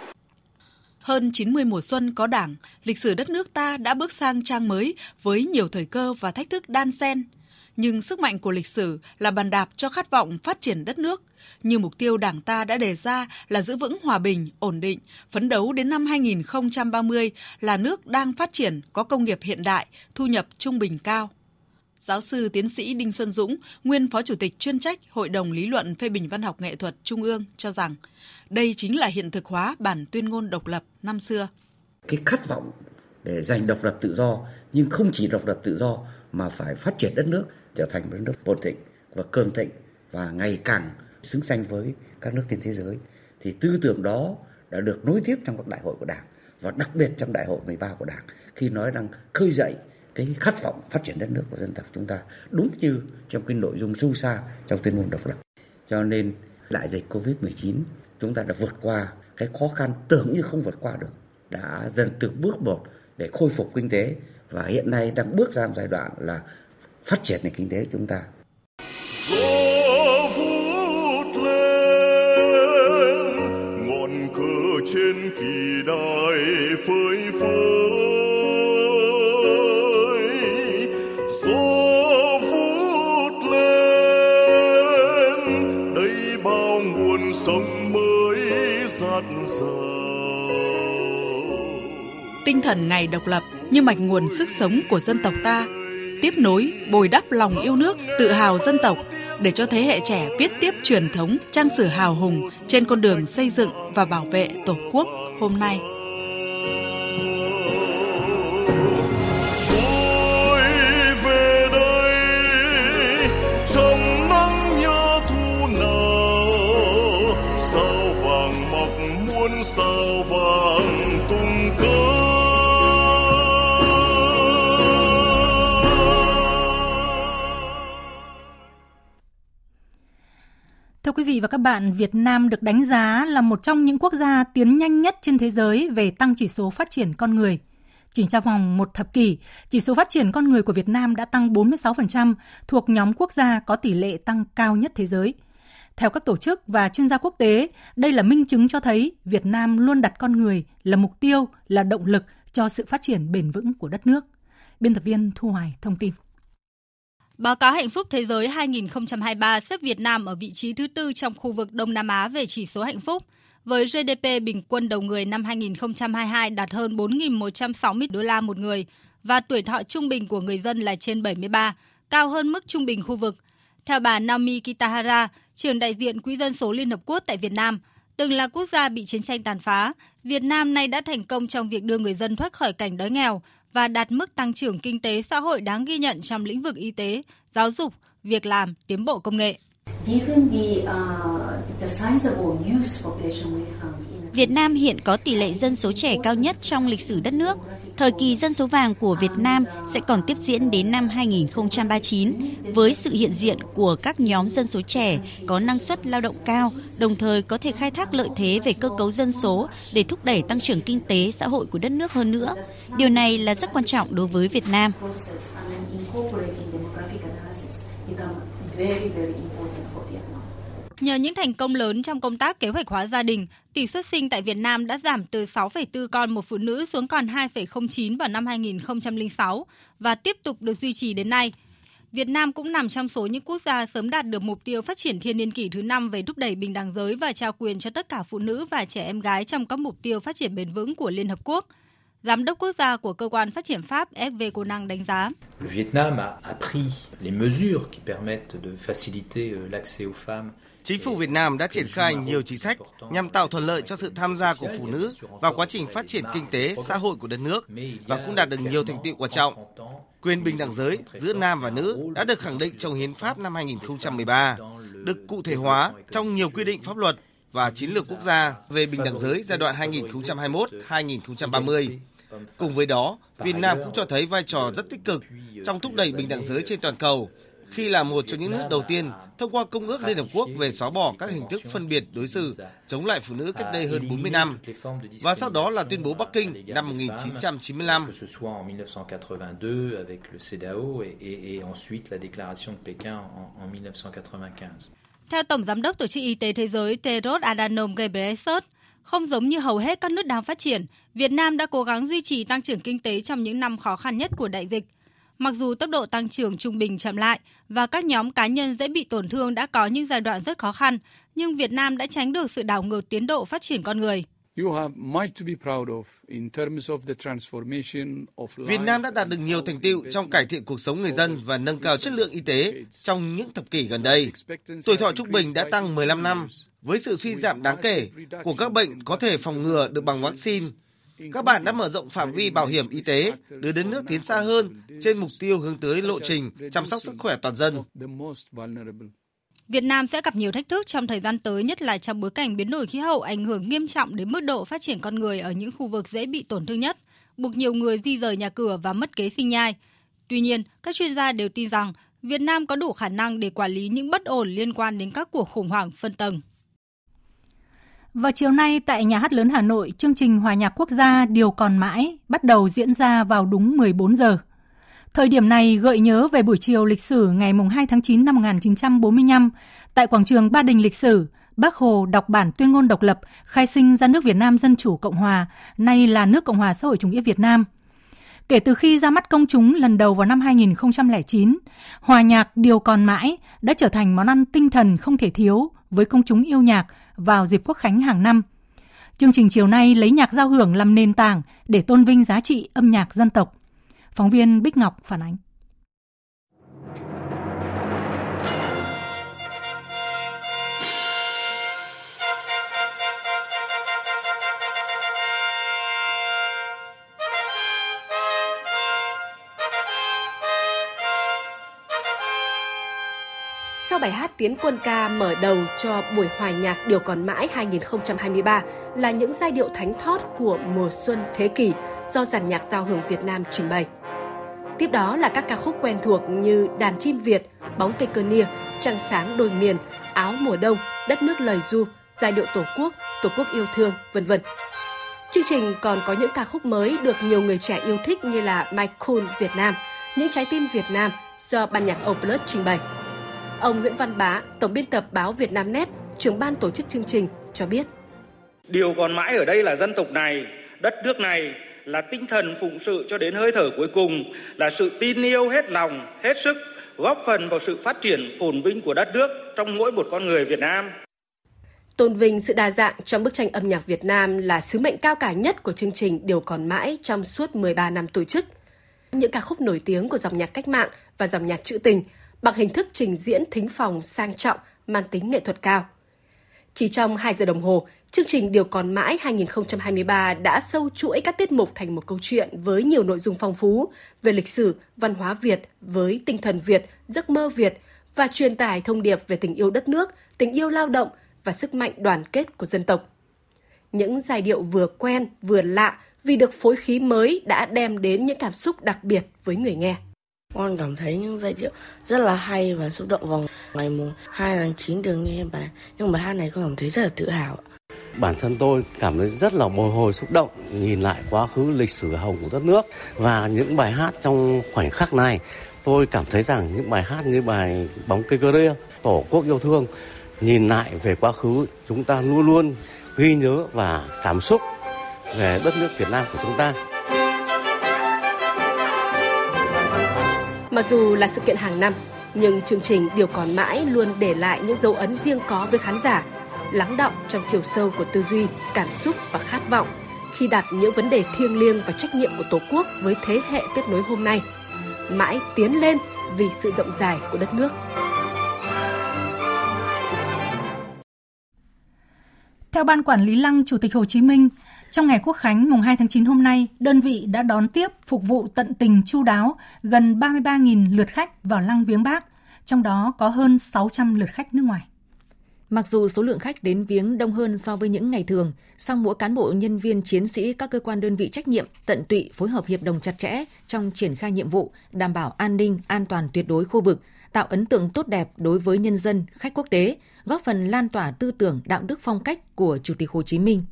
Hơn 90 mùa xuân có đảng, lịch sử đất nước ta đã bước sang trang mới với nhiều thời cơ và thách thức đan xen nhưng sức mạnh của lịch sử là bàn đạp cho khát vọng phát triển đất nước. Như mục tiêu Đảng ta đã đề ra là giữ vững hòa bình, ổn định, phấn đấu đến năm 2030 là nước đang phát triển, có công nghiệp hiện đại, thu nhập trung bình cao. Giáo sư tiến sĩ Đinh Xuân Dũng, nguyên phó chủ tịch chuyên trách Hội đồng lý luận phê bình văn học nghệ thuật Trung ương cho rằng đây chính là hiện thực hóa bản tuyên ngôn độc lập năm xưa. Cái khát vọng để giành độc lập tự do nhưng không chỉ độc lập tự do mà phải phát triển đất nước trở thành một nước ổn thịnh và cường thịnh và ngày càng xứng danh với các nước trên thế giới thì tư tưởng đó đã được nối tiếp trong các đại hội của đảng và đặc biệt trong đại hội 13 của Đảng khi nói rằng khơi dậy cái khát vọng phát triển đất nước của dân tộc chúng ta đúng như trong cái nội dung sâu xa trong tuyên ngôn độc lập. Cho nên đại dịch Covid-19 chúng ta đã vượt qua cái khó khăn tưởng như không vượt qua được, đã dần từng bước một để khôi phục kinh tế và hiện nay đang bước sang giai đoạn là phát triển nền kinh tế chúng ta. trên kỳ đài phơi phới gió vút lên đây bao nguồn sống mới dạt dào tinh thần ngày độc lập như mạch nguồn sức sống của dân tộc ta tiếp nối, bồi đắp lòng yêu nước, tự hào dân tộc, để cho thế hệ trẻ viết tiếp truyền thống, trang sử hào hùng trên con đường xây dựng và bảo vệ Tổ quốc hôm nay. Quý vị và các bạn, Việt Nam được đánh giá là một trong những quốc gia tiến nhanh nhất trên thế giới về tăng chỉ số phát triển con người. Chỉ trong vòng một thập kỷ, chỉ số phát triển con người của Việt Nam đã tăng 46%, thuộc nhóm quốc gia có tỷ lệ tăng cao nhất thế giới. Theo các tổ chức và chuyên gia quốc tế, đây là minh chứng cho thấy Việt Nam luôn đặt con người là mục tiêu, là động lực cho sự phát triển bền vững của đất nước. Biên tập viên Thu Hoài thông tin. Báo cáo Hạnh phúc Thế giới 2023 xếp Việt Nam ở vị trí thứ tư trong khu vực Đông Nam Á về chỉ số hạnh phúc, với GDP bình quân đầu người năm 2022 đạt hơn 4.160 đô la một người và tuổi thọ trung bình của người dân là trên 73, cao hơn mức trung bình khu vực. Theo bà Naomi Kitahara, trưởng đại diện Quỹ dân số Liên Hợp Quốc tại Việt Nam, từng là quốc gia bị chiến tranh tàn phá, Việt Nam nay đã thành công trong việc đưa người dân thoát khỏi cảnh đói nghèo và đạt mức tăng trưởng kinh tế xã hội đáng ghi nhận trong lĩnh vực y tế, giáo dục, việc làm, tiến bộ công nghệ. Việt Nam hiện có tỷ lệ dân số trẻ cao nhất trong lịch sử đất nước. Thời kỳ dân số vàng của Việt Nam sẽ còn tiếp diễn đến năm 2039 với sự hiện diện của các nhóm dân số trẻ có năng suất lao động cao, đồng thời có thể khai thác lợi thế về cơ cấu dân số để thúc đẩy tăng trưởng kinh tế xã hội của đất nước hơn nữa. Điều này là rất quan trọng đối với Việt Nam. Nhờ những thành công lớn trong công tác kế hoạch hóa gia đình, tỷ suất sinh tại Việt Nam đã giảm từ 6,4 con một phụ nữ xuống còn 2,09 vào năm 2006 và tiếp tục được duy trì đến nay. Việt Nam cũng nằm trong số những quốc gia sớm đạt được mục tiêu phát triển thiên niên kỷ thứ năm về thúc đẩy bình đẳng giới và trao quyền cho tất cả phụ nữ và trẻ em gái trong các mục tiêu phát triển bền vững của Liên Hợp Quốc. Giám đốc quốc gia của cơ quan phát triển Pháp FV Cô Năng đánh giá. Việt Nam a pris les mesures qui permettent de faciliter euh, l'accès aux femmes Chính phủ Việt Nam đã triển khai nhiều chính sách nhằm tạo thuận lợi cho sự tham gia của phụ nữ vào quá trình phát triển kinh tế, xã hội của đất nước và cũng đạt được nhiều thành tựu quan trọng. Quyền bình đẳng giới giữa nam và nữ đã được khẳng định trong Hiến pháp năm 2013, được cụ thể hóa trong nhiều quy định pháp luật và chiến lược quốc gia về bình đẳng giới giai đoạn 2021-2030. Cùng với đó, Việt Nam cũng cho thấy vai trò rất tích cực trong thúc đẩy bình đẳng giới trên toàn cầu khi là một trong những nước đầu tiên thông qua Công ước Liên Hợp Quốc về xóa bỏ các hình thức phân biệt đối xử chống lại phụ nữ cách đây hơn 40 năm, và sau đó là tuyên bố Bắc Kinh năm 1995. Theo Tổng Giám đốc Tổ chức Y tế Thế giới Tedros Adhanom Ghebreyesus, không giống như hầu hết các nước đang phát triển, Việt Nam đã cố gắng duy trì tăng trưởng kinh tế trong những năm khó khăn nhất của đại dịch – Mặc dù tốc độ tăng trưởng trung bình chậm lại và các nhóm cá nhân dễ bị tổn thương đã có những giai đoạn rất khó khăn, nhưng Việt Nam đã tránh được sự đảo ngược tiến độ phát triển con người. Việt Nam đã đạt được nhiều thành tựu trong cải thiện cuộc sống người dân và nâng cao chất lượng y tế trong những thập kỷ gần đây. Tuổi thọ trung bình đã tăng 15 năm, với sự suy giảm đáng kể của các bệnh có thể phòng ngừa được bằng vaccine các bạn đã mở rộng phạm vi bảo hiểm y tế, đưa đến nước tiến xa hơn trên mục tiêu hướng tới lộ trình chăm sóc sức khỏe toàn dân. Việt Nam sẽ gặp nhiều thách thức trong thời gian tới, nhất là trong bối cảnh biến đổi khí hậu ảnh hưởng nghiêm trọng đến mức độ phát triển con người ở những khu vực dễ bị tổn thương nhất, buộc nhiều người di rời nhà cửa và mất kế sinh nhai. Tuy nhiên, các chuyên gia đều tin rằng Việt Nam có đủ khả năng để quản lý những bất ổn liên quan đến các cuộc khủng hoảng phân tầng. Vào chiều nay tại Nhà hát lớn Hà Nội, chương trình Hòa nhạc quốc gia Điều còn mãi bắt đầu diễn ra vào đúng 14 giờ. Thời điểm này gợi nhớ về buổi chiều lịch sử ngày 2 tháng 9 năm 1945 tại quảng trường Ba Đình lịch sử, Bác Hồ đọc bản tuyên ngôn độc lập khai sinh ra nước Việt Nam Dân Chủ Cộng Hòa, nay là nước Cộng hòa xã hội chủ nghĩa Việt Nam. Kể từ khi ra mắt công chúng lần đầu vào năm 2009, hòa nhạc Điều còn mãi đã trở thành món ăn tinh thần không thể thiếu với công chúng yêu nhạc vào dịp quốc khánh hàng năm. Chương trình chiều nay lấy nhạc giao hưởng làm nền tảng để tôn vinh giá trị âm nhạc dân tộc. Phóng viên Bích Ngọc phản ánh. Tiến quân ca mở đầu cho buổi hòa nhạc Điều còn mãi 2023 là những giai điệu thánh thót của mùa xuân thế kỷ do dàn nhạc giao hưởng Việt Nam trình bày. Tiếp đó là các ca khúc quen thuộc như Đàn chim Việt, Bóng cây cơ nia, Trăng sáng đôi miền, Áo mùa đông, Đất nước lời du, Giai điệu Tổ quốc, Tổ quốc yêu thương, vân vân. Chương trình còn có những ca khúc mới được nhiều người trẻ yêu thích như là My Cool Việt Nam, Những trái tim Việt Nam do ban nhạc Oplus trình bày. Ông Nguyễn Văn Bá, Tổng biên tập báo Việt Nam Net, trưởng ban tổ chức chương trình cho biết. Điều còn mãi ở đây là dân tộc này, đất nước này là tinh thần phụng sự cho đến hơi thở cuối cùng, là sự tin yêu hết lòng, hết sức, góp phần vào sự phát triển phồn vinh của đất nước trong mỗi một con người Việt Nam. Tôn vinh sự đa dạng trong bức tranh âm nhạc Việt Nam là sứ mệnh cao cả nhất của chương trình Điều còn mãi trong suốt 13 năm tổ chức. Những ca khúc nổi tiếng của dòng nhạc cách mạng và dòng nhạc trữ tình bằng hình thức trình diễn thính phòng sang trọng mang tính nghệ thuật cao. Chỉ trong 2 giờ đồng hồ, chương trình Điều còn mãi 2023 đã sâu chuỗi các tiết mục thành một câu chuyện với nhiều nội dung phong phú về lịch sử, văn hóa Việt với tinh thần Việt, giấc mơ Việt và truyền tải thông điệp về tình yêu đất nước, tình yêu lao động và sức mạnh đoàn kết của dân tộc. Những giai điệu vừa quen vừa lạ vì được phối khí mới đã đem đến những cảm xúc đặc biệt với người nghe. Con cảm thấy những giai điệu rất là hay và xúc động vào ngày mùng 2 tháng 9 được nghe bài. Nhưng bài hát này con cảm thấy rất là tự hào. Bản thân tôi cảm thấy rất là bồi hồi, xúc động nhìn lại quá khứ, lịch sử hồng của đất nước và những bài hát trong khoảnh khắc này, tôi cảm thấy rằng những bài hát như bài bóng cây cơ ria tổ quốc yêu thương, nhìn lại về quá khứ, chúng ta luôn luôn ghi nhớ và cảm xúc về đất nước Việt Nam của chúng ta. Mặc dù là sự kiện hàng năm, nhưng chương trình Điều còn mãi luôn để lại những dấu ấn riêng có với khán giả, lắng động trong chiều sâu của tư duy, cảm xúc và khát vọng khi đặt những vấn đề thiêng liêng và trách nhiệm của Tổ quốc với thế hệ tiếp nối hôm nay. Mãi tiến lên vì sự rộng dài của đất nước. Theo Ban Quản lý Lăng Chủ tịch Hồ Chí Minh, trong ngày Quốc khánh mùng 2 tháng 9 hôm nay, đơn vị đã đón tiếp phục vụ tận tình chu đáo gần 33.000 lượt khách vào lăng viếng Bác, trong đó có hơn 600 lượt khách nước ngoài. Mặc dù số lượng khách đến viếng đông hơn so với những ngày thường, song mỗi cán bộ nhân viên chiến sĩ các cơ quan đơn vị trách nhiệm tận tụy phối hợp hiệp đồng chặt chẽ trong triển khai nhiệm vụ, đảm bảo an ninh, an toàn tuyệt đối khu vực, tạo ấn tượng tốt đẹp đối với nhân dân, khách quốc tế, góp phần lan tỏa tư tưởng đạo đức phong cách của Chủ tịch Hồ Chí Minh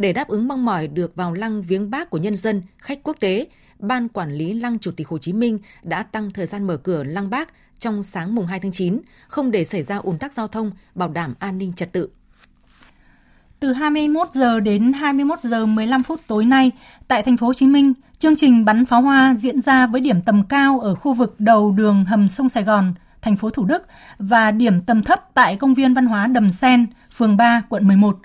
để đáp ứng mong mỏi được vào lăng viếng bác của nhân dân, khách quốc tế, Ban Quản lý Lăng Chủ tịch Hồ Chí Minh đã tăng thời gian mở cửa lăng bác trong sáng mùng 2 tháng 9, không để xảy ra ùn tắc giao thông, bảo đảm an ninh trật tự. Từ 21 giờ đến 21 giờ 15 phút tối nay, tại thành phố Hồ Chí Minh, chương trình bắn pháo hoa diễn ra với điểm tầm cao ở khu vực đầu đường hầm sông Sài Gòn, thành phố Thủ Đức và điểm tầm thấp tại công viên văn hóa Đầm Sen, phường 3, quận 11.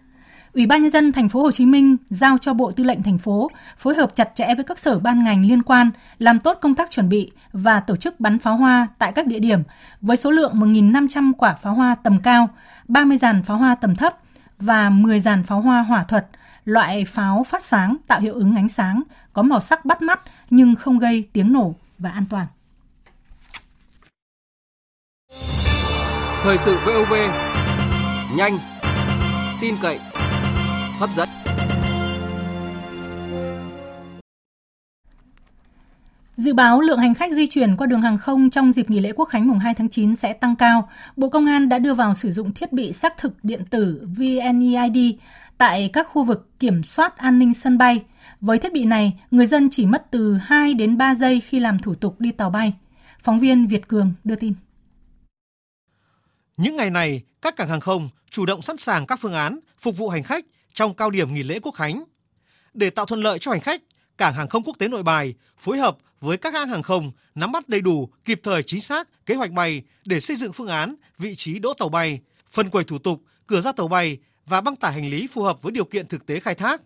Ủy ban nhân dân thành phố Hồ Chí Minh giao cho Bộ Tư lệnh thành phố phối hợp chặt chẽ với các sở ban ngành liên quan làm tốt công tác chuẩn bị và tổ chức bắn pháo hoa tại các địa điểm với số lượng 1.500 quả pháo hoa tầm cao, 30 dàn pháo hoa tầm thấp và 10 dàn pháo hoa hỏa thuật, loại pháo phát sáng tạo hiệu ứng ánh sáng, có màu sắc bắt mắt nhưng không gây tiếng nổ và an toàn. Thời sự VOV nhanh, tin cậy, hấp dẫn. Dự báo lượng hành khách di chuyển qua đường hàng không trong dịp nghỉ lễ Quốc khánh mùng 2 tháng 9 sẽ tăng cao. Bộ Công an đã đưa vào sử dụng thiết bị xác thực điện tử VNeID tại các khu vực kiểm soát an ninh sân bay. Với thiết bị này, người dân chỉ mất từ 2 đến 3 giây khi làm thủ tục đi tàu bay. Phóng viên Việt Cường đưa tin. Những ngày này, các cảng hàng không chủ động sẵn sàng các phương án phục vụ hành khách trong cao điểm nghỉ lễ Quốc khánh. Để tạo thuận lợi cho hành khách, Cảng hàng không quốc tế Nội Bài phối hợp với các hãng hàng không nắm bắt đầy đủ, kịp thời chính xác kế hoạch bay để xây dựng phương án, vị trí đỗ tàu bay, phân quầy thủ tục, cửa ra tàu bay và băng tải hành lý phù hợp với điều kiện thực tế khai thác,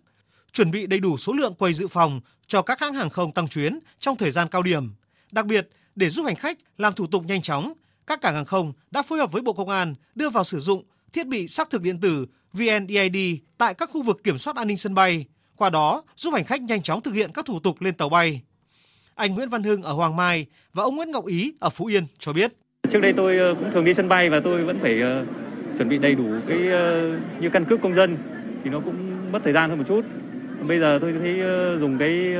chuẩn bị đầy đủ số lượng quầy dự phòng cho các hãng hàng không tăng chuyến trong thời gian cao điểm. Đặc biệt, để giúp hành khách làm thủ tục nhanh chóng, các cảng hàng không đã phối hợp với Bộ Công an đưa vào sử dụng thiết bị xác thực điện tử VNeID tại các khu vực kiểm soát an ninh sân bay, qua đó giúp hành khách nhanh chóng thực hiện các thủ tục lên tàu bay. Anh Nguyễn Văn Hưng ở Hoàng Mai và ông Nguyễn Ngọc Ý ở Phú Yên cho biết. Trước đây tôi ờ, cũng thường đi sân bay và tôi vẫn phải ờ, chuẩn bị đầy đủ cái ờ, như căn cước công dân thì nó cũng mất thời gian hơn một chút. Bây giờ tôi thấy dùng cái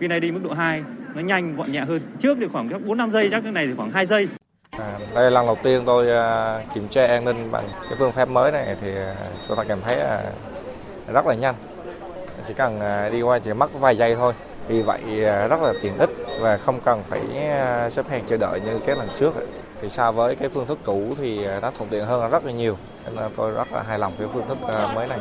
VNID mức độ 2 nó nhanh gọn nhẹ hơn. Trước thì khoảng 4 5 giây chắc cái này thì khoảng 2 giây. À, đây là lần đầu tiên tôi uh, kiểm tra an ninh bằng cái phương pháp mới này thì à, tôi cảm thấy uh, rất là nhanh. Chỉ cần uh, đi qua chỉ mất vài giây thôi. Vì vậy à, rất là tiện ích và không cần phải à, xếp hàng chờ đợi như các lần trước. Thì so với cái phương thức cũ thì à, nó thuận tiện hơn rất là nhiều. Nên tôi rất là hài lòng với phương thức mới này.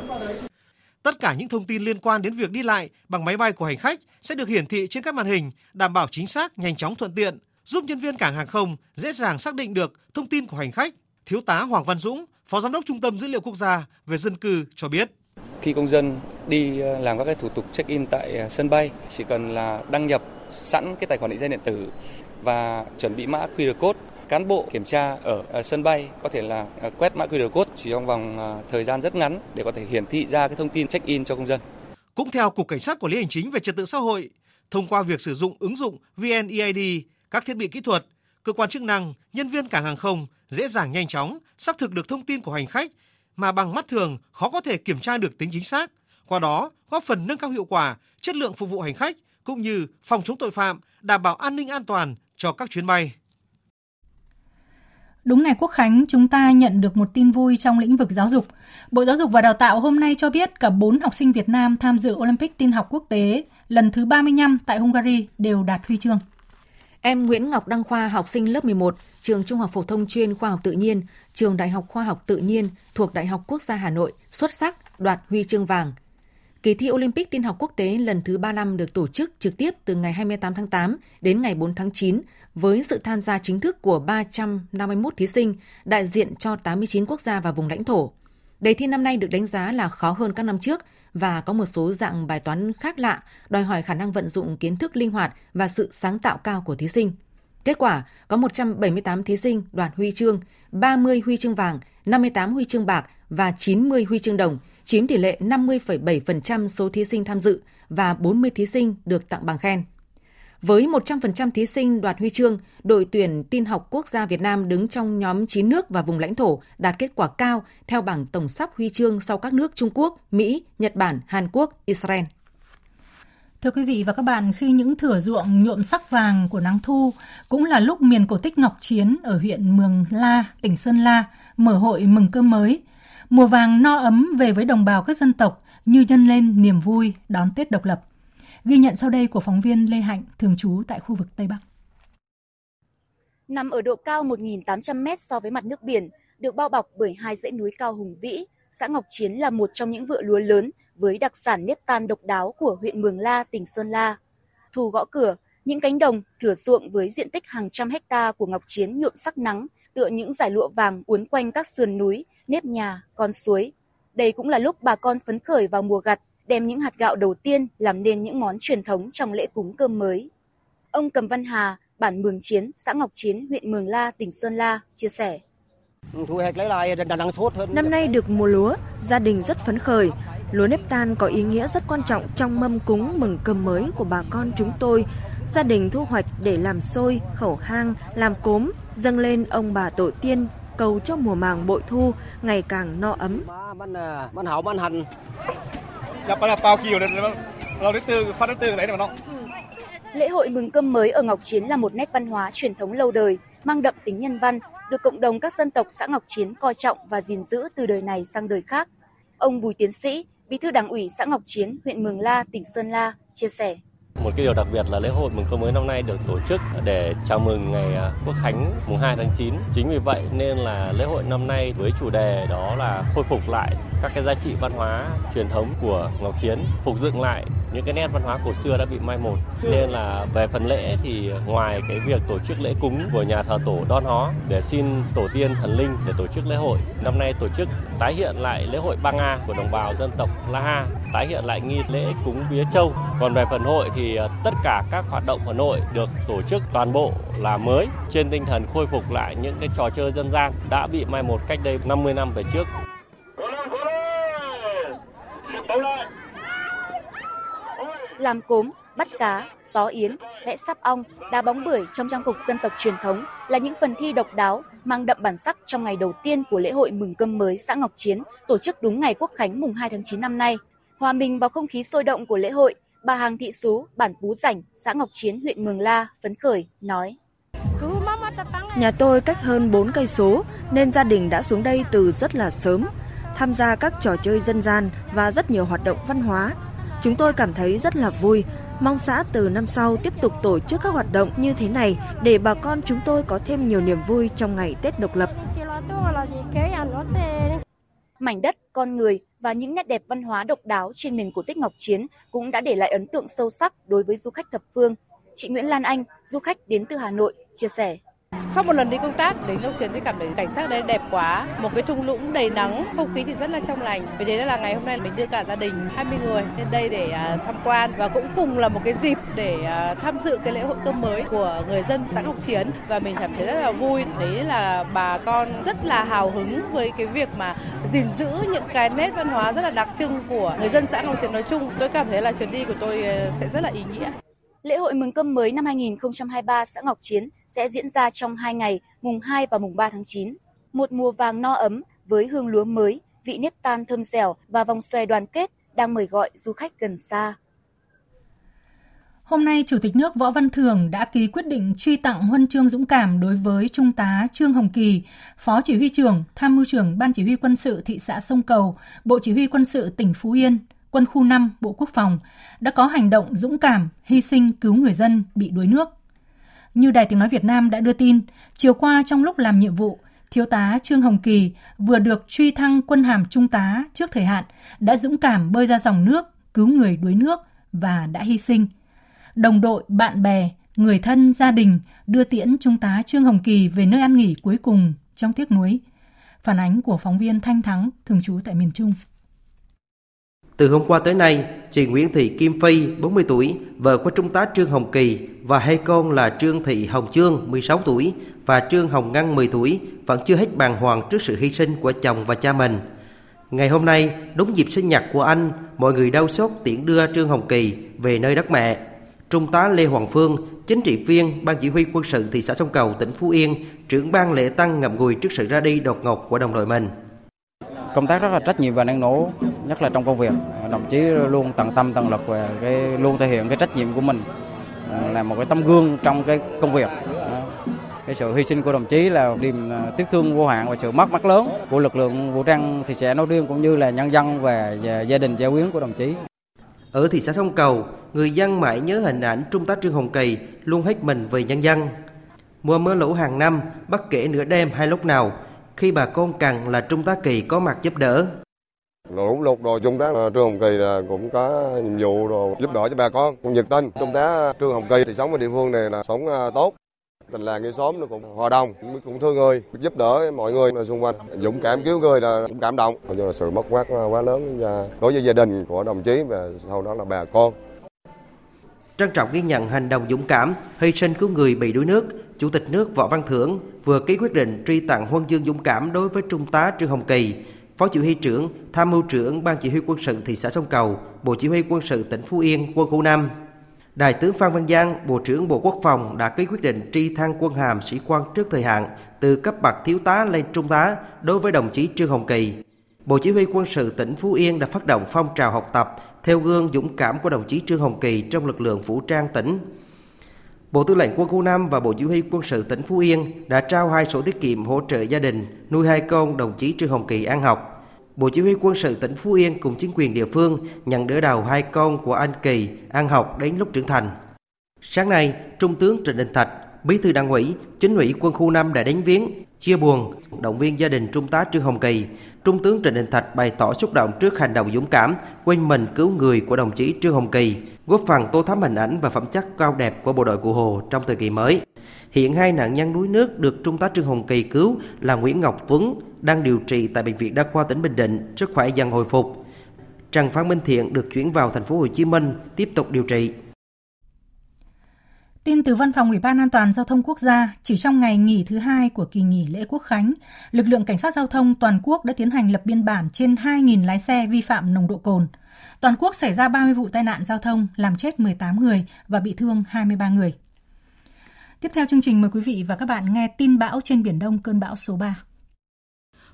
Tất cả những thông tin liên quan đến việc đi lại bằng máy bay của hành khách sẽ được hiển thị trên các màn hình, đảm bảo chính xác, nhanh chóng thuận tiện, giúp nhân viên cảng hàng không dễ dàng xác định được thông tin của hành khách. Thiếu tá Hoàng Văn Dũng, Phó Giám đốc Trung tâm Dữ liệu Quốc gia về dân cư cho biết. Khi công dân đi ờ, làm các cái thủ tục check-in tại ờ, sân bay, chỉ cần là đăng nhập sẵn cái tài khoản định danh điện tử và chuẩn bị mã QR code cán bộ kiểm tra ở ờ, sân bay có thể là quét mã QR code chỉ trong vòng thời gian rất ngắn để có thể hiển thị ra cái thông tin check-in cho công dân. Cũng theo Cục Cảnh sát Quản lý Hành chính về Trật tự xã hội, thông qua việc sử dụng ứng dụng VNeID, các thiết bị kỹ thuật, cơ quan chức năng, nhân viên cảng hàng không dễ dàng nhanh chóng xác thực được thông tin của hành khách mà bằng mắt thường khó có thể kiểm tra được tính chính xác, qua đó góp phần nâng cao hiệu quả, chất lượng phục vụ hành khách cũng như phòng chống tội phạm, đảm bảo an ninh an toàn cho các chuyến bay. Đúng ngày Quốc Khánh, chúng ta nhận được một tin vui trong lĩnh vực giáo dục. Bộ Giáo dục và Đào tạo hôm nay cho biết cả 4 học sinh Việt Nam tham dự Olympic tin học quốc tế lần thứ 35 tại Hungary đều đạt huy chương. Em Nguyễn Ngọc Đăng Khoa, học sinh lớp 11, trường Trung học phổ thông chuyên khoa học tự nhiên, trường Đại học Khoa học tự nhiên thuộc Đại học Quốc gia Hà Nội xuất sắc đoạt huy chương vàng. Kỳ thi Olympic tin học quốc tế lần thứ 35 được tổ chức trực tiếp từ ngày 28 tháng 8 đến ngày 4 tháng 9 với sự tham gia chính thức của 351 thí sinh đại diện cho 89 quốc gia và vùng lãnh thổ. Đề thi năm nay được đánh giá là khó hơn các năm trước và có một số dạng bài toán khác lạ, đòi hỏi khả năng vận dụng kiến thức linh hoạt và sự sáng tạo cao của thí sinh. Kết quả, có 178 thí sinh đoạt huy chương, 30 huy chương vàng, 58 huy chương bạc và 90 huy chương đồng, chiếm tỷ lệ 50,7% số thí sinh tham dự và 40 thí sinh được tặng bằng khen. Với 100% thí sinh đoạt huy chương, đội tuyển tin học quốc gia Việt Nam đứng trong nhóm 9 nước và vùng lãnh thổ đạt kết quả cao theo bảng tổng sắp huy chương sau các nước Trung Quốc, Mỹ, Nhật Bản, Hàn Quốc, Israel. Thưa quý vị và các bạn, khi những thửa ruộng nhuộm sắc vàng của nắng thu cũng là lúc miền cổ tích Ngọc Chiến ở huyện Mường La, tỉnh Sơn La mở hội mừng cơm mới. Mùa vàng no ấm về với đồng bào các dân tộc như nhân lên niềm vui đón Tết độc lập. Ghi nhận sau đây của phóng viên Lê Hạnh, thường trú tại khu vực Tây Bắc. Nằm ở độ cao 1.800 m so với mặt nước biển, được bao bọc bởi hai dãy núi cao hùng vĩ, xã Ngọc Chiến là một trong những vựa lúa lớn với đặc sản nếp tan độc đáo của huyện Mường La, tỉnh Sơn La. Thu gõ cửa, những cánh đồng, thửa ruộng với diện tích hàng trăm hecta của Ngọc Chiến nhuộm sắc nắng, tựa những giải lụa vàng uốn quanh các sườn núi, nếp nhà, con suối. Đây cũng là lúc bà con phấn khởi vào mùa gặt, đem những hạt gạo đầu tiên làm nên những món truyền thống trong lễ cúng cơm mới. Ông Cầm Văn Hà, bản Mường Chiến, xã Ngọc Chiến, huyện Mường La, tỉnh Sơn La, chia sẻ. Năm nay được mùa lúa, gia đình rất phấn khởi. Lúa nếp tan có ý nghĩa rất quan trọng trong mâm cúng mừng cơm mới của bà con chúng tôi. Gia đình thu hoạch để làm xôi, khẩu hang, làm cốm, dâng lên ông bà tổ tiên, cầu cho mùa màng bội thu ngày càng no ấm. Bánh hậu mà nó Lễ hội mừng cơm mới ở Ngọc Chiến là một nét văn hóa truyền thống lâu đời, mang đậm tính nhân văn, được cộng đồng các dân tộc xã Ngọc Chiến coi trọng và gìn giữ từ đời này sang đời khác. Ông Bùi Tiến Sĩ, Bí thư Đảng ủy xã Ngọc Chiến, huyện Mường La, tỉnh Sơn La chia sẻ. Một cái điều đặc biệt là lễ hội mừng cơm mới năm nay được tổ chức để chào mừng ngày à, Quốc khánh mùng 2 tháng 9. Chính vì vậy nên là lễ hội năm nay với chủ đề đó là khôi phục lại các cái giá trị văn hóa truyền thống của Ngọc Chiến, phục dựng lại những cái nét văn hóa cổ xưa đã bị mai một. Nên là về phần lễ thì ngoài cái việc tổ chức lễ cúng của nhà thờ tổ đon Hó để xin tổ tiên thần linh để tổ chức lễ hội, năm nay tổ chức tái hiện lại lễ hội Banga của đồng bào dân tộc La Ha, tái hiện lại nghi lễ cúng vía châu. Còn về phần hội thì ờ, tất cả các hoạt động phần nội được tổ chức toàn bộ là mới trên tinh thần khôi phục lại những cái trò chơi dân gian đã bị mai một cách đây 50 năm về trước. Làm cốm, bắt cá, tó yến, vẽ sắp ong, đá bóng bưởi trong trang phục dân tộc truyền thống là những phần thi độc đáo mang đậm bản sắc trong ngày đầu tiên của lễ hội mừng cơm mới xã Ngọc Chiến tổ chức đúng ngày Quốc khánh mùng 2 tháng 9 năm nay. Hòa mình vào không khí sôi động của lễ hội, bà Hàng Thị Sú, bản Pú Rảnh, xã Ngọc Chiến, huyện Mường La phấn khởi nói: Nhà tôi cách hơn 4 cây số nên gia đình đã xuống đây từ rất là sớm, tham gia các trò chơi dân gian và rất nhiều hoạt động văn hóa. Chúng tôi cảm thấy rất là vui, mong xã từ năm sau tiếp tục tổ chức các hoạt động như thế này để bà con chúng tôi có thêm nhiều niềm vui trong ngày Tết độc lập. Mảnh đất, con người và những nét đẹp văn hóa độc đáo trên miền cổ tích Ngọc Chiến cũng đã để lại ấn tượng sâu sắc đối với du khách thập phương. Chị Nguyễn Lan Anh, du khách đến từ Hà Nội, chia sẻ. Sau một lần đi công tác đến Ngọc Chiến thì cảm thấy cảnh sắc đây đẹp quá, một cái thung lũng đầy nắng, không khí thì rất là trong lành. Vì thế là ngày hôm nay mình đưa cả gia đình 20 người lên đây để à, tham quan và cũng cùng là một cái dịp để à, tham dự cái lễ hội cơm mới của người dân xã Ngọc Chiến và mình cảm thấy rất là vui. Đấy là bà con rất là hào hứng với cái việc mà gìn giữ những cái nét văn hóa rất là đặc trưng của người dân xã Ngọc Chiến nói chung. Tôi cảm thấy là chuyến đi của tôi ờ, sẽ rất là ý nghĩa. Lễ hội mừng cơm mới năm 2023 xã Ngọc Chiến sẽ diễn ra trong 2 ngày, mùng 2 và mùng 3 tháng 9. Một mùa vàng no ấm với hương lúa mới, vị nếp tan thơm dẻo và vòng xoay đoàn kết đang mời gọi du khách gần xa. Hôm nay, Chủ tịch nước Võ Văn Thường đã ký quyết định truy tặng huân chương dũng cảm đối với Trung tá Trương Hồng Kỳ, Phó Chỉ huy trưởng, Tham mưu trưởng Ban Chỉ huy quân sự thị xã Sông Cầu, Bộ Chỉ huy quân sự tỉnh Phú Yên, Quân khu 5, Bộ Quốc phòng đã có hành động dũng cảm, hy sinh cứu người dân bị đuối nước. Như Đài Tiếng Nói Việt Nam đã đưa tin, chiều qua trong lúc làm nhiệm vụ, Thiếu tá Trương Hồng Kỳ vừa được truy thăng quân hàm trung tá trước thời hạn, đã dũng cảm bơi ra dòng nước, cứu người đuối nước và đã hy sinh. Đồng đội, bạn bè, người thân, gia đình đưa tiễn trung tá Trương Hồng Kỳ về nơi ăn nghỉ cuối cùng trong tiếc nuối. Phản ánh của phóng viên Thanh Thắng, thường trú tại miền Trung. Từ hôm qua tới nay, chị Nguyễn Thị Kim Phi, 40 tuổi, vợ của Trung tá Trương Hồng Kỳ và hai con là Trương Thị Hồng Chương, 16 tuổi và Trương Hồng Ngân, 10 tuổi vẫn chưa hết bàng hoàng trước sự hy sinh của chồng và cha mình. Ngày hôm nay, đúng dịp sinh nhật của anh, mọi người đau xót tiễn đưa Trương Hồng Kỳ về nơi đất mẹ. Trung tá Lê Hoàng Phương, chính trị viên Ban Chỉ huy quân sự thị xã Sông Cầu, tỉnh Phú Yên, trưởng ban lễ tăng ngậm ngùi trước sự ra đi đột ngột của đồng đội mình công tác rất là trách nhiệm và năng nổ nhất là trong công việc đồng chí luôn tận tâm tận lực và cái luôn thể hiện cái trách nhiệm của mình à, là một cái tấm gương trong cái công việc cái sự hy sinh của đồng chí là niềm à, tiếc thương vô hạn và sự mất mát lớn của lực lượng vũ trang thị xã nói riêng cũng như là nhân dân và gia đình gia quyến của đồng chí. Ở thị xã Sông Cầu, người dân mãi nhớ hình ảnh Trung tá Trương Hồng Kỳ luôn hết mình vì nhân dân. Mùa mưa lũ hàng năm, bất kể nửa đêm hay lúc nào, khi bà con cần là Trung tá Kỳ có mặt giúp đỡ. Lũ lụt đồ Trung tá ờ, Trương Hồng Kỳ là cũng có nhiệm vụ đồ giúp đỡ cho bà con, cũng nhiệt tình. Trung tá ờ, Trương Hồng Kỳ thì sống ở địa phương này là sống tốt, tình làng nghĩa xóm nó cũng hòa đồng, cũng thương người, giúp đỡ mọi người xung quanh. Dũng cảm cứu người là cũng cảm động, cho là sự mất mát quá lớn đối với gia đình của đồng chí và sau đó là bà con. Trân trọng ghi nhận hành động dũng cảm, hy sinh cứu người bị đuối nước, Chủ tịch nước Võ Văn Thưởng vừa ký quyết định truy tặng huân chương dũng cảm đối với Trung tá Trương Hồng Kỳ, Phó Chỉ huy trưởng, Tham mưu trưởng Ban Chỉ huy quân sự thị xã Sông Cầu, Bộ Chỉ huy quân sự tỉnh Phú Yên, quân khu 5. Đại tướng Phan Văn Giang, Bộ trưởng Bộ Quốc phòng đã ký quyết định tri thăng quân hàm sĩ quan trước thời hạn từ cấp bậc thiếu tá lên trung tá đối với đồng chí Trương Hồng Kỳ. Bộ Chỉ huy quân sự tỉnh Phú Yên đã phát động phong trào học tập theo gương dũng cảm của đồng chí Trương Hồng Kỳ trong lực lượng vũ trang tỉnh. Bộ Tư lệnh Quân khu 5 và Bộ Chỉ huy quân sự tỉnh Phú Yên đã trao hai sổ tiết kiệm hỗ trợ gia đình nuôi hai con đồng chí Trương Hồng Kỳ ăn học. Bộ Chỉ huy quân sự tỉnh Phú Yên cùng chính quyền địa phương nhận đỡ đầu hai con của anh Kỳ ăn học đến lúc trưởng thành. Sáng nay, Trung tướng Trịnh Đình Thạch, Bí thư Đảng ủy, Chính ủy Quân khu 5 đã đến viếng, chia buồn, động viên gia đình Trung tá Trương Hồng Kỳ. Trung tướng Trịnh Đình Thạch bày tỏ xúc động trước hành động dũng cảm, quên mình cứu người của đồng chí Trương Hồng Kỳ, góp phần tô thắm hình ảnh và phẩm chất cao đẹp của bộ đội Cụ Hồ trong thời kỳ mới. Hiện hai nạn nhân đuối nước được Trung tá Trương Hồng Kỳ cứu là Nguyễn Ngọc Tuấn, đang điều trị tại bệnh viện đa khoa tỉnh Bình Định, sức khỏe dần hồi phục. Trần Phan Minh Thiện được chuyển vào thành phố Hồ Chí Minh tiếp tục điều trị. Tin từ Văn phòng Ủy ban An toàn Giao thông Quốc gia, chỉ trong ngày nghỉ thứ hai của kỳ nghỉ lễ Quốc khánh, lực lượng cảnh sát giao thông toàn quốc đã tiến hành lập biên bản trên 2.000 lái xe vi phạm nồng độ cồn. Toàn quốc xảy ra 30 vụ tai nạn giao thông, làm chết 18 người và bị thương 23 người. Tiếp theo chương trình mời quý vị và các bạn nghe tin bão trên Biển Đông cơn bão số 3.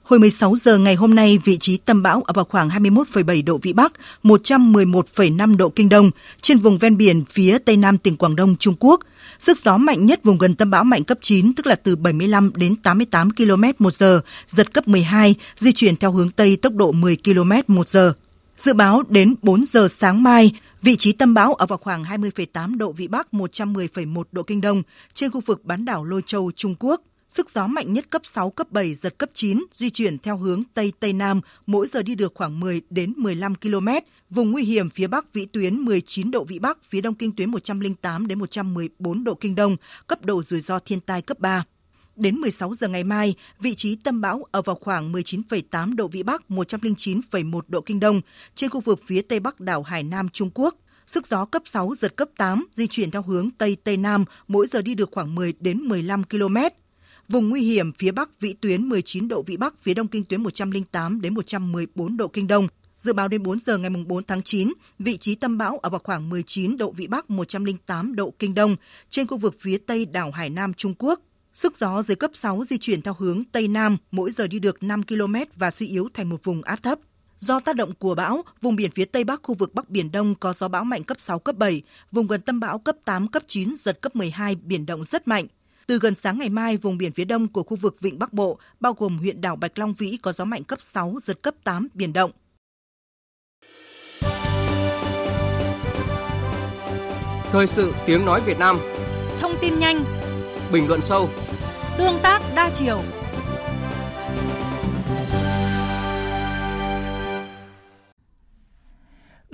Hồi 16 giờ ngày hôm nay, vị trí tâm bão ở vào khoảng 21,7 độ Vĩ Bắc, 111,5 độ Kinh Đông, trên vùng ven biển phía Tây Nam tỉnh Quảng Đông, Trung Quốc. Sức gió mạnh nhất vùng gần tâm bão mạnh cấp 9, tức là từ 75 đến 88 km một giờ, giật cấp 12, di chuyển theo hướng Tây tốc độ 10 km một giờ. Dự báo đến 4 giờ sáng mai, vị trí tâm bão ở vào khoảng 20,8 độ Vĩ Bắc, 110,1 độ Kinh Đông, trên khu vực bán đảo Lôi Châu, Trung Quốc. Sức gió mạnh nhất cấp 6, cấp 7, giật cấp 9, di chuyển theo hướng Tây Tây Nam, mỗi giờ đi được khoảng 10 đến 15 km. Vùng nguy hiểm phía Bắc vĩ tuyến 19 độ Vĩ Bắc, phía Đông kinh tuyến 108 đến 114 độ Kinh Đông, cấp độ rủi ro thiên tai cấp 3. Đến 16 giờ ngày mai, vị trí tâm bão ở vào khoảng 19,8 độ Vĩ Bắc, 109,1 độ Kinh Đông, trên khu vực phía Tây Bắc đảo Hải Nam Trung Quốc. Sức gió cấp 6, giật cấp 8, di chuyển theo hướng Tây Tây Nam, mỗi giờ đi được khoảng 10 đến 15 km. Vùng nguy hiểm phía Bắc vĩ tuyến 19 độ Vĩ Bắc, phía Đông kinh tuyến 108 đến 114 độ Kinh Đông. Dự báo đến 4 giờ ngày 4 tháng 9, vị trí tâm bão ở vào khoảng 19 độ Vĩ Bắc, 108 độ Kinh Đông, trên khu vực phía Tây đảo Hải Nam Trung Quốc. Sức gió dưới cấp 6 di chuyển theo hướng Tây Nam, mỗi giờ đi được 5 km và suy yếu thành một vùng áp thấp. Do tác động của bão, vùng biển phía Tây Bắc khu vực Bắc Biển Đông có gió bão mạnh cấp 6, cấp 7, vùng gần tâm bão cấp 8, cấp 9, giật cấp 12, biển động rất mạnh. Từ gần sáng ngày mai, vùng biển phía đông của khu vực Vịnh Bắc Bộ, bao gồm huyện đảo Bạch Long Vĩ có gió mạnh cấp 6, giật cấp 8, biển động. Thời sự tiếng nói Việt Nam. Thông tin nhanh. Bình luận sâu. Tương tác đa chiều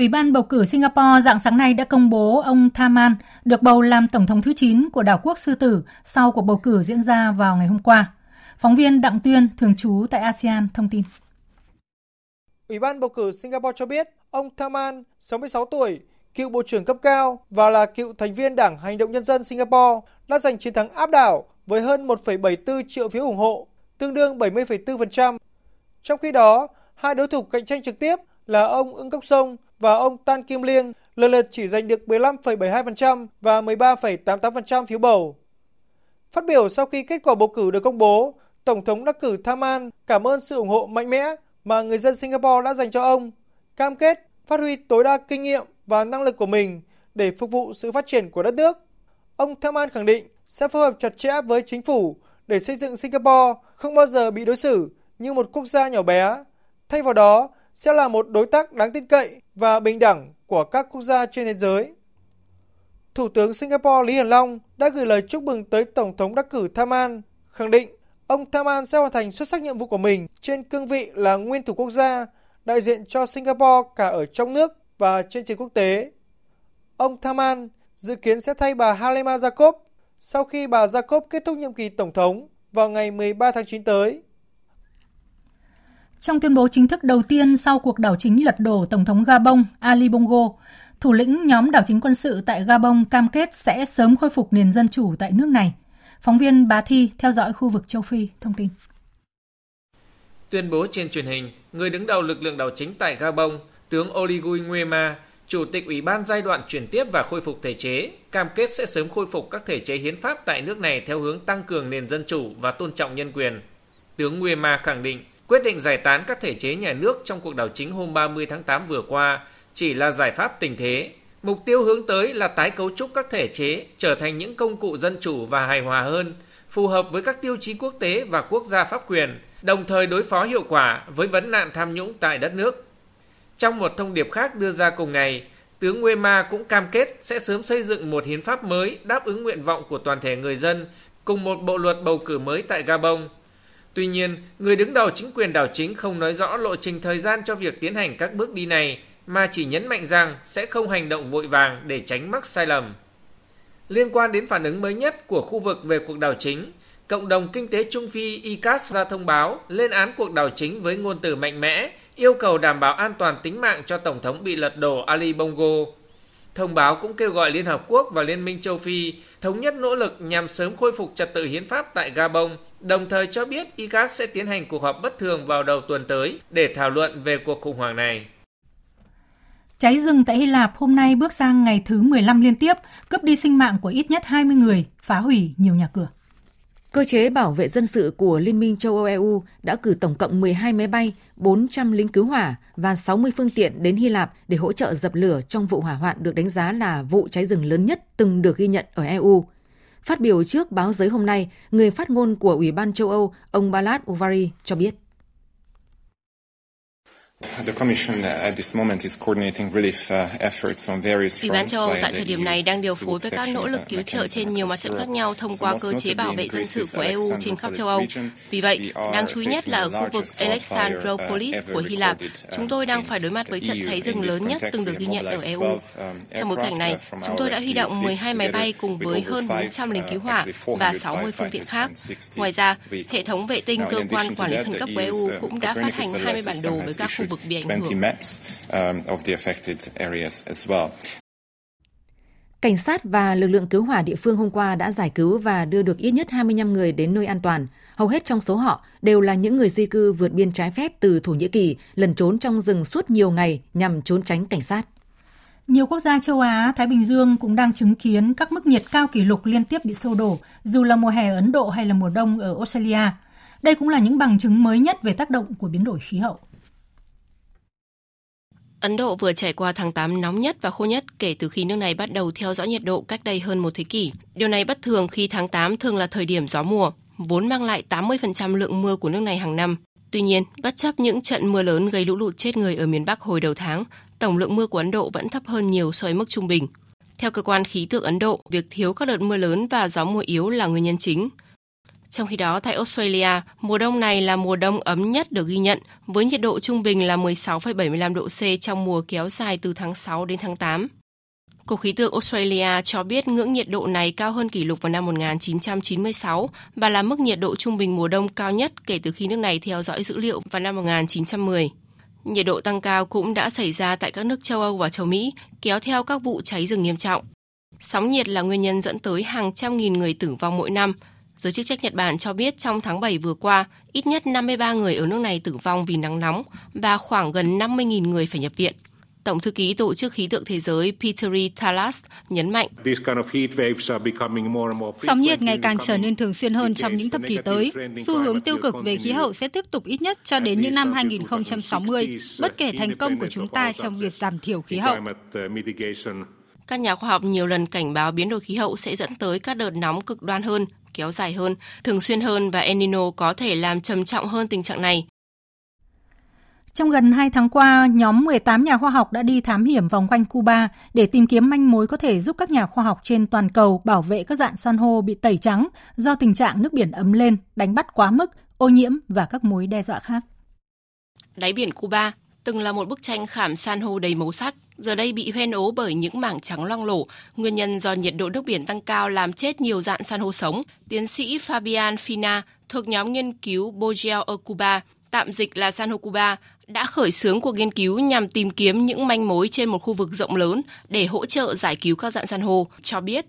Ủy ban bầu cử Singapore dạng sáng nay đã công bố ông Thaman được bầu làm tổng thống thứ 9 của đảo quốc Sư Tử sau cuộc bầu cử diễn ra vào ngày hôm qua. Phóng viên Đặng Tuyên, thường trú tại ASEAN, thông tin. Ủy ban bầu cử Singapore cho biết ông Thaman, 66 tuổi, cựu bộ trưởng cấp cao và là cựu thành viên Đảng Hành động Nhân dân Singapore đã giành chiến thắng áp đảo với hơn 1,74 triệu phiếu ủng hộ, tương đương 70,4%. Trong khi đó, hai đối thủ cạnh tranh trực tiếp là ông Ưng Cốc Sông và ông Tan Kim Liêng lần lượt chỉ giành được 15,72% và 13,88% phiếu bầu. Phát biểu sau khi kết quả bầu cử được công bố, Tổng thống đắc cử Thaman cảm ơn sự ủng hộ mạnh mẽ mà người dân Singapore đã dành cho ông, cam kết phát huy tối đa kinh nghiệm và năng lực của mình để phục vụ sự phát triển của đất nước. Ông Thaman khẳng định sẽ phối hợp chặt chẽ với chính phủ để xây dựng Singapore không bao giờ bị đối xử như một quốc gia nhỏ bé. Thay vào đó, sẽ là một đối tác đáng tin cậy và bình đẳng của các quốc gia trên thế giới. Thủ tướng Singapore Lý Hiển Long đã gửi lời chúc mừng tới Tổng thống đắc cử Thaman, khẳng định ông Thaman sẽ hoàn thành xuất sắc nhiệm vụ của mình trên cương vị là nguyên thủ quốc gia, đại diện cho Singapore cả ở trong nước và trên trường quốc tế. Ông Thaman dự kiến sẽ thay bà Halima Jacob sau khi bà Jacob kết thúc nhiệm kỳ tổng thống vào ngày 13 tháng 9 tới. Trong tuyên bố chính thức đầu tiên sau cuộc đảo chính lật đổ Tổng thống Gabon Ali Bongo, thủ lĩnh nhóm đảo chính quân sự tại Gabon cam kết sẽ sớm khôi phục nền dân chủ tại nước này. Phóng viên Bá Thi theo dõi khu vực châu Phi thông tin. Tuyên bố trên truyền hình, người đứng đầu lực lượng đảo chính tại Gabon, tướng Oligui Nguema, Chủ tịch Ủy ban giai đoạn chuyển tiếp và khôi phục thể chế, cam kết sẽ sớm khôi phục các thể chế hiến pháp tại nước này theo hướng tăng cường nền dân chủ và tôn trọng nhân quyền. Tướng Nguema khẳng định quyết định giải tán các thể chế nhà nước trong cuộc đảo chính hôm 30 tháng 8 vừa qua chỉ là giải pháp tình thế. Mục tiêu hướng tới là tái cấu trúc các thể chế trở thành những công cụ dân chủ và hài hòa hơn, phù hợp với các tiêu chí quốc tế và quốc gia pháp quyền, đồng thời đối phó hiệu quả với vấn nạn tham nhũng tại đất nước. Trong một thông điệp khác đưa ra cùng ngày, tướng Nguema cũng cam kết sẽ sớm xây dựng một hiến pháp mới đáp ứng nguyện vọng của toàn thể người dân cùng một bộ luật bầu cử mới tại Gabon. Tuy nhiên, người đứng đầu chính quyền đảo chính không nói rõ lộ trình thời gian cho việc tiến hành các bước đi này, mà chỉ nhấn mạnh rằng sẽ không hành động vội vàng để tránh mắc sai lầm. Liên quan đến phản ứng mới nhất của khu vực về cuộc đảo chính, Cộng đồng Kinh tế Trung Phi ICAS ra thông báo lên án cuộc đảo chính với ngôn từ mạnh mẽ, yêu cầu đảm bảo an toàn tính mạng cho Tổng thống bị lật đổ Ali Bongo. Thông báo cũng kêu gọi Liên Hợp Quốc và Liên minh châu Phi thống nhất nỗ lực nhằm sớm khôi phục trật tự hiến pháp tại Gabon, đồng thời cho biết ICAS sẽ tiến hành cuộc họp bất thường vào đầu tuần tới để thảo luận về cuộc khủng hoảng này. Cháy rừng tại Hy Lạp hôm nay bước sang ngày thứ 15 liên tiếp, cướp đi sinh mạng của ít nhất 20 người, phá hủy nhiều nhà cửa. Cơ chế bảo vệ dân sự của Liên minh châu Âu EU đã cử tổng cộng 12 máy bay, 400 lính cứu hỏa và 60 phương tiện đến Hy Lạp để hỗ trợ dập lửa trong vụ hỏa hoạn được đánh giá là vụ cháy rừng lớn nhất từng được ghi nhận ở EU. Phát biểu trước báo giới hôm nay, người phát ngôn của Ủy ban châu Âu, ông Balad Ovari cho biết. Ủy ban châu Âu tại thời điểm này đang điều phối với các nỗ lực cứu trợ trên nhiều mặt trận khác nhau thông qua cơ chế bảo vệ dân sự của EU trên khắp châu Âu. Vì vậy, đáng chú ý nhất là ở khu vực Alexandroupolis của Hy Lạp, chúng tôi đang phải đối mặt với trận cháy rừng lớn nhất từng được ghi nhận ở EU. Um, Trong bối cảnh này, chúng tôi đã huy động 12 máy bay cùng với hơn 400 lính cứu hỏa và 60 phương tiện khác. Ngoài ra, hệ thống vệ tinh cơ quan quản lý khẩn cấp của EU cũng đã phát hành 20 bản đồ với các khu vực bị ảnh hưởng. Um, Cảnh sát và lực lượng cứu hỏa địa phương hôm qua đã giải cứu và đưa được ít nhất 25 người đến nơi an toàn. Hầu hết trong số họ đều là những người di cư vượt biên trái phép từ Thổ Nhĩ Kỳ, lẩn trốn trong rừng suốt nhiều ngày nhằm trốn tránh cảnh sát. Nhiều quốc gia châu Á, Thái Bình Dương cũng đang chứng kiến các mức nhiệt cao kỷ lục liên tiếp bị xô đổ, dù là mùa hè ở Ấn Độ hay là mùa đông ở Australia. Đây cũng là những bằng chứng mới nhất về tác động của biến đổi khí hậu. Ấn Độ vừa trải qua tháng 8 nóng nhất và khô nhất kể từ khi nước này bắt đầu theo dõi nhiệt độ cách đây hơn một thế kỷ. Điều này bất thường khi tháng 8 thường là thời điểm gió mùa, vốn mang lại 80% lượng mưa của nước này hàng năm. Tuy nhiên, bất chấp những trận mưa lớn gây lũ lụt chết người ở miền Bắc hồi đầu tháng, tổng lượng mưa của Ấn Độ vẫn thấp hơn nhiều so với mức trung bình. Theo cơ quan khí tượng Ấn Độ, việc thiếu các đợt mưa lớn và gió mùa yếu là nguyên nhân chính. Trong khi đó, tại Australia, mùa đông này là mùa đông ấm nhất được ghi nhận, với nhiệt độ trung bình là 16,75 độ C trong mùa kéo dài từ tháng 6 đến tháng 8. Cục khí tượng Australia cho biết ngưỡng nhiệt độ này cao hơn kỷ lục vào năm 1996 và là mức nhiệt độ trung bình mùa đông cao nhất kể từ khi nước này theo dõi dữ liệu vào năm 1910. Nhiệt độ tăng cao cũng đã xảy ra tại các nước châu Âu và châu Mỹ, kéo theo các vụ cháy rừng nghiêm trọng. Sóng nhiệt là nguyên nhân dẫn tới hàng trăm nghìn người tử vong mỗi năm, Giới chức trách Nhật Bản cho biết trong tháng 7 vừa qua, ít nhất 53 người ở nước này tử vong vì nắng nóng và khoảng gần 50.000 người phải nhập viện. Tổng thư ký Tổ chức Khí tượng Thế giới Peteri Talas nhấn mạnh. Sóng nhiệt ngày càng trở nên thường xuyên hơn trong những thập kỷ tới. Xu hướng tiêu cực về khí hậu sẽ tiếp tục ít nhất cho đến những năm 2060, bất kể thành công của chúng ta trong việc giảm thiểu khí hậu. Các nhà khoa học nhiều lần cảnh báo biến đổi khí hậu sẽ dẫn tới các đợt nóng cực đoan hơn, kéo dài hơn, thường xuyên hơn và El Nino có thể làm trầm trọng hơn tình trạng này. Trong gần 2 tháng qua, nhóm 18 nhà khoa học đã đi thám hiểm vòng quanh Cuba để tìm kiếm manh mối có thể giúp các nhà khoa học trên toàn cầu bảo vệ các dạng san hô bị tẩy trắng do tình trạng nước biển ấm lên, đánh bắt quá mức, ô nhiễm và các mối đe dọa khác. Đáy biển Cuba từng là một bức tranh khảm san hô đầy màu sắc, giờ đây bị hoen ố bởi những mảng trắng loang lổ, nguyên nhân do nhiệt độ nước biển tăng cao làm chết nhiều dạng san hô sống. Tiến sĩ Fabian Fina thuộc nhóm nghiên cứu Bogel ở Cuba, tạm dịch là san hô Cuba, đã khởi xướng cuộc nghiên cứu nhằm tìm kiếm những manh mối trên một khu vực rộng lớn để hỗ trợ giải cứu các dạng san hô, cho biết.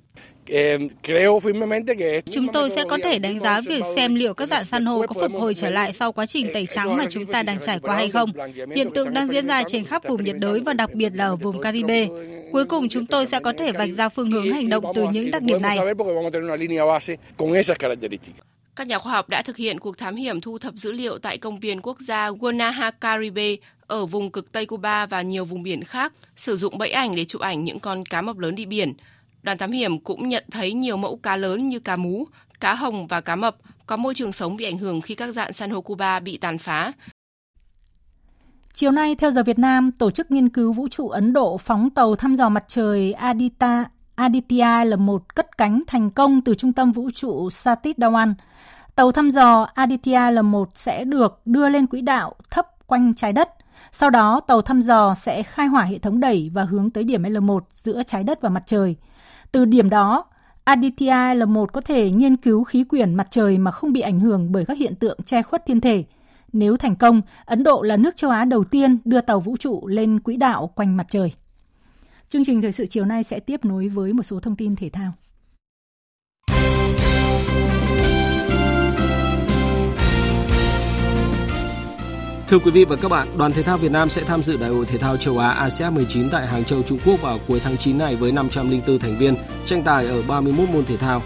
Chúng tôi sẽ có thể đánh giá việc xem liệu các dạng san hô có phục hồi trở lại sau quá trình tẩy trắng mà chúng ta đang trải qua hay không. Hiện tượng đang diễn ra trên khắp vùng nhiệt đới và đặc biệt là ở vùng Caribe. Cuối cùng chúng tôi sẽ có thể vạch ra phương hướng hành động từ những đặc điểm này. Các nhà khoa học đã thực hiện cuộc thám hiểm thu thập dữ liệu tại công viên quốc gia Guanahacaribe ở vùng cực Tây Cuba và nhiều vùng biển khác, sử dụng bẫy ảnh để chụp ảnh những con cá mập lớn đi biển. Đoàn thám hiểm cũng nhận thấy nhiều mẫu cá lớn như cá mú, cá hồng và cá mập có môi trường sống bị ảnh hưởng khi các dạng san hô Cuba bị tàn phá. Chiều nay, theo giờ Việt Nam, Tổ chức Nghiên cứu Vũ trụ Ấn Độ phóng tàu thăm dò mặt trời Adita, Aditya L1 cất cánh thành công từ trung tâm vũ trụ Satish Dhawan. Tàu thăm dò Aditya L1 sẽ được đưa lên quỹ đạo thấp quanh trái đất. Sau đó, tàu thăm dò sẽ khai hỏa hệ thống đẩy và hướng tới điểm L1 giữa trái đất và mặt trời. Từ điểm đó, Aditya L1 có thể nghiên cứu khí quyển mặt trời mà không bị ảnh hưởng bởi các hiện tượng che khuất thiên thể. Nếu thành công, Ấn Độ là nước châu Á đầu tiên đưa tàu vũ trụ lên quỹ đạo quanh mặt trời. Chương trình thời sự chiều nay sẽ tiếp nối với một số thông tin thể thao. Thưa quý vị và các bạn, đoàn thể thao Việt Nam sẽ tham dự Đại hội thể thao châu Á ASEAN 19 tại Hàng Châu, Trung Quốc vào cuối tháng 9 này với 504 thành viên, tranh tài ở 31 môn thể thao.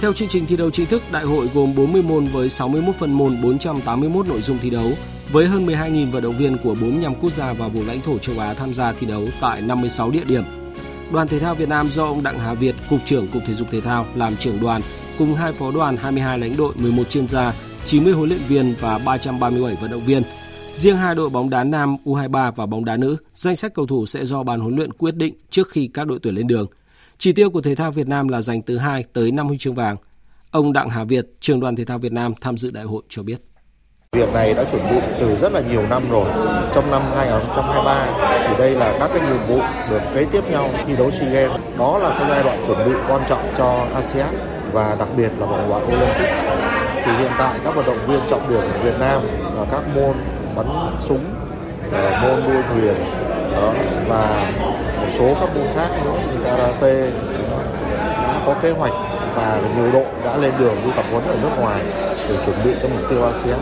Theo chương trình thi đấu chính thức, đại hội gồm 40 môn với 61 phân môn, 481 nội dung thi đấu, với hơn 12.000 vận động viên của 45 quốc gia và vùng lãnh thổ châu Á tham gia thi đấu tại 56 địa điểm. Đoàn thể thao Việt Nam do ông Đặng Hà Việt, Cục trưởng Cục Thể dục Thể thao làm trưởng đoàn, cùng hai phó đoàn, 22 lãnh đội, 11 chuyên gia, 90 huấn luyện viên và 337 vận động viên. Riêng hai đội bóng đá nam U23 và bóng đá nữ, danh sách cầu thủ sẽ do ban huấn luyện quyết định trước khi các đội tuyển lên đường. Chỉ tiêu của thể thao Việt Nam là giành từ 2 tới 5 huy chương vàng. Ông Đặng Hà Việt, trường đoàn thể thao Việt Nam tham dự đại hội cho biết. Việc này đã chuẩn bị từ rất là nhiều năm rồi. Trong năm 2023 thì đây là các cái nhiệm vụ được kế tiếp nhau thi đấu SEA Games. Đó là cái giai đoạn chuẩn bị quan trọng cho ASEAN và đặc biệt là vòng loại Olympic. Thì hiện tại các vận động viên trọng điểm của Việt Nam là các môn bắn súng, ờ, môn đua thuyền đó, và một số các môn khác nữa như karate đã có kế hoạch và nhiều đội đã lên đường đi tập huấn ở nước ngoài để chuẩn bị cho mục tiêu ASEAN.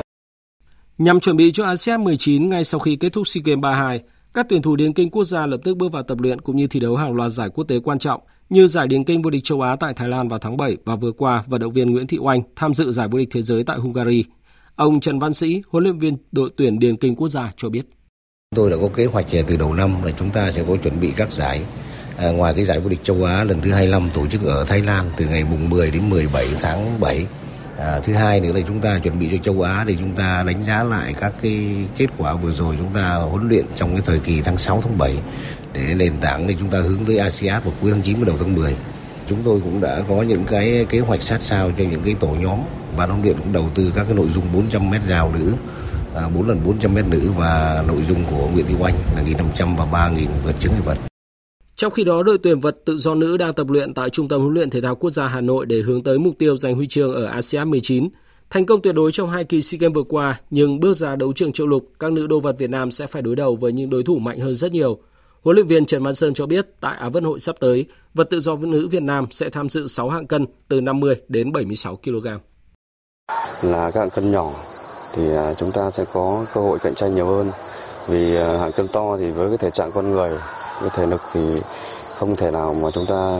Nhằm chuẩn bị cho ASEAN 19 ngay sau khi kết thúc SEA Games 32, các tuyển thủ điền kinh quốc gia lập tức bước vào tập luyện cũng như thi đấu hàng loạt giải quốc tế quan trọng như giải điền kinh vô địch châu Á tại Thái Lan vào tháng 7 và vừa qua vận động viên Nguyễn Thị Oanh tham dự giải vô địch thế giới tại Hungary. Ông Trần Văn Sĩ, huấn luyện viên đội tuyển điền kinh quốc gia cho biết. Tôi đã có kế hoạch từ đầu năm là chúng ta sẽ có chuẩn bị các giải À, ngoài cái giải vô địch châu Á lần thứ 25 tổ chức ở Thái Lan từ ngày mùng 10 đến 17 tháng 7 À, thứ hai nữa là chúng ta chuẩn bị cho châu Á để chúng ta đánh giá lại các cái kết quả vừa rồi chúng ta huấn luyện trong cái thời kỳ tháng 6 tháng 7 để nền tảng để chúng ta hướng tới ASEAN vào cuối tháng 9 và đầu tháng 10. Chúng tôi cũng đã có những cái kế hoạch sát sao cho những cái tổ nhóm Ban huấn luyện cũng đầu tư các cái nội dung 400 mét rào nữ, à, 4 lần 400 mét nữ và nội dung của Nguyễn Thị Oanh là 1.500 và 3000 vượt chướng ngại vật. Trong khi đó, đội tuyển vật tự do nữ đang tập luyện tại Trung tâm huấn luyện thể thao quốc gia Hà Nội để hướng tới mục tiêu giành huy chương ở ASEAN 19. Thành công tuyệt đối trong hai kỳ SEA Games vừa qua, nhưng bước ra đấu trường châu lục, các nữ đô vật Việt Nam sẽ phải đối đầu với những đối thủ mạnh hơn rất nhiều. Huấn luyện viên Trần Văn Sơn cho biết tại Á vận hội sắp tới, vật tự do nữ Việt Nam sẽ tham dự 6 hạng cân từ 50 đến 76 kg. Là các hạng cân nhỏ thì à, chúng ta sẽ có cơ hội cạnh tranh nhiều hơn vì à, hạng cân to thì với cái thể trạng con người cái thể lực thì không thể nào mà chúng ta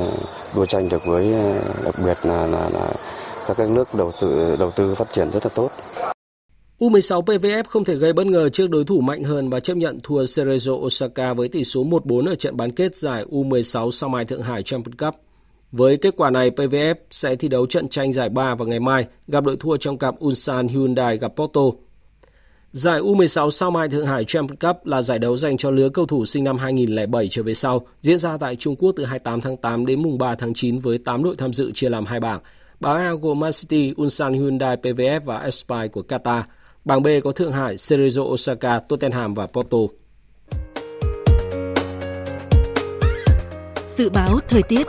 đua tranh được với à, đặc biệt là, là, là các nước đầu tư đầu tư phát triển rất là tốt. U16 PVF không thể gây bất ngờ trước đối thủ mạnh hơn và chấp nhận thua Cerezo Osaka với tỷ số 1-4 ở trận bán kết giải U16 Sao Mai Thượng Hải Champions Cup. Với kết quả này, PVF sẽ thi đấu trận tranh giải 3 vào ngày mai, gặp đội thua trong cặp Ulsan Hyundai gặp Porto. Giải U16 Sao Mai Thượng Hải Champions Cup là giải đấu dành cho lứa cầu thủ sinh năm 2007 trở về sau, diễn ra tại Trung Quốc từ 28 tháng 8 đến mùng 3 tháng 9 với 8 đội tham dự chia làm hai bảng. Bảng A gồm Man City, Ulsan Hyundai, PVF và Aspire của Qatar. Bảng B có Thượng Hải, Cerezo Osaka, Tottenham và Porto. Dự báo thời tiết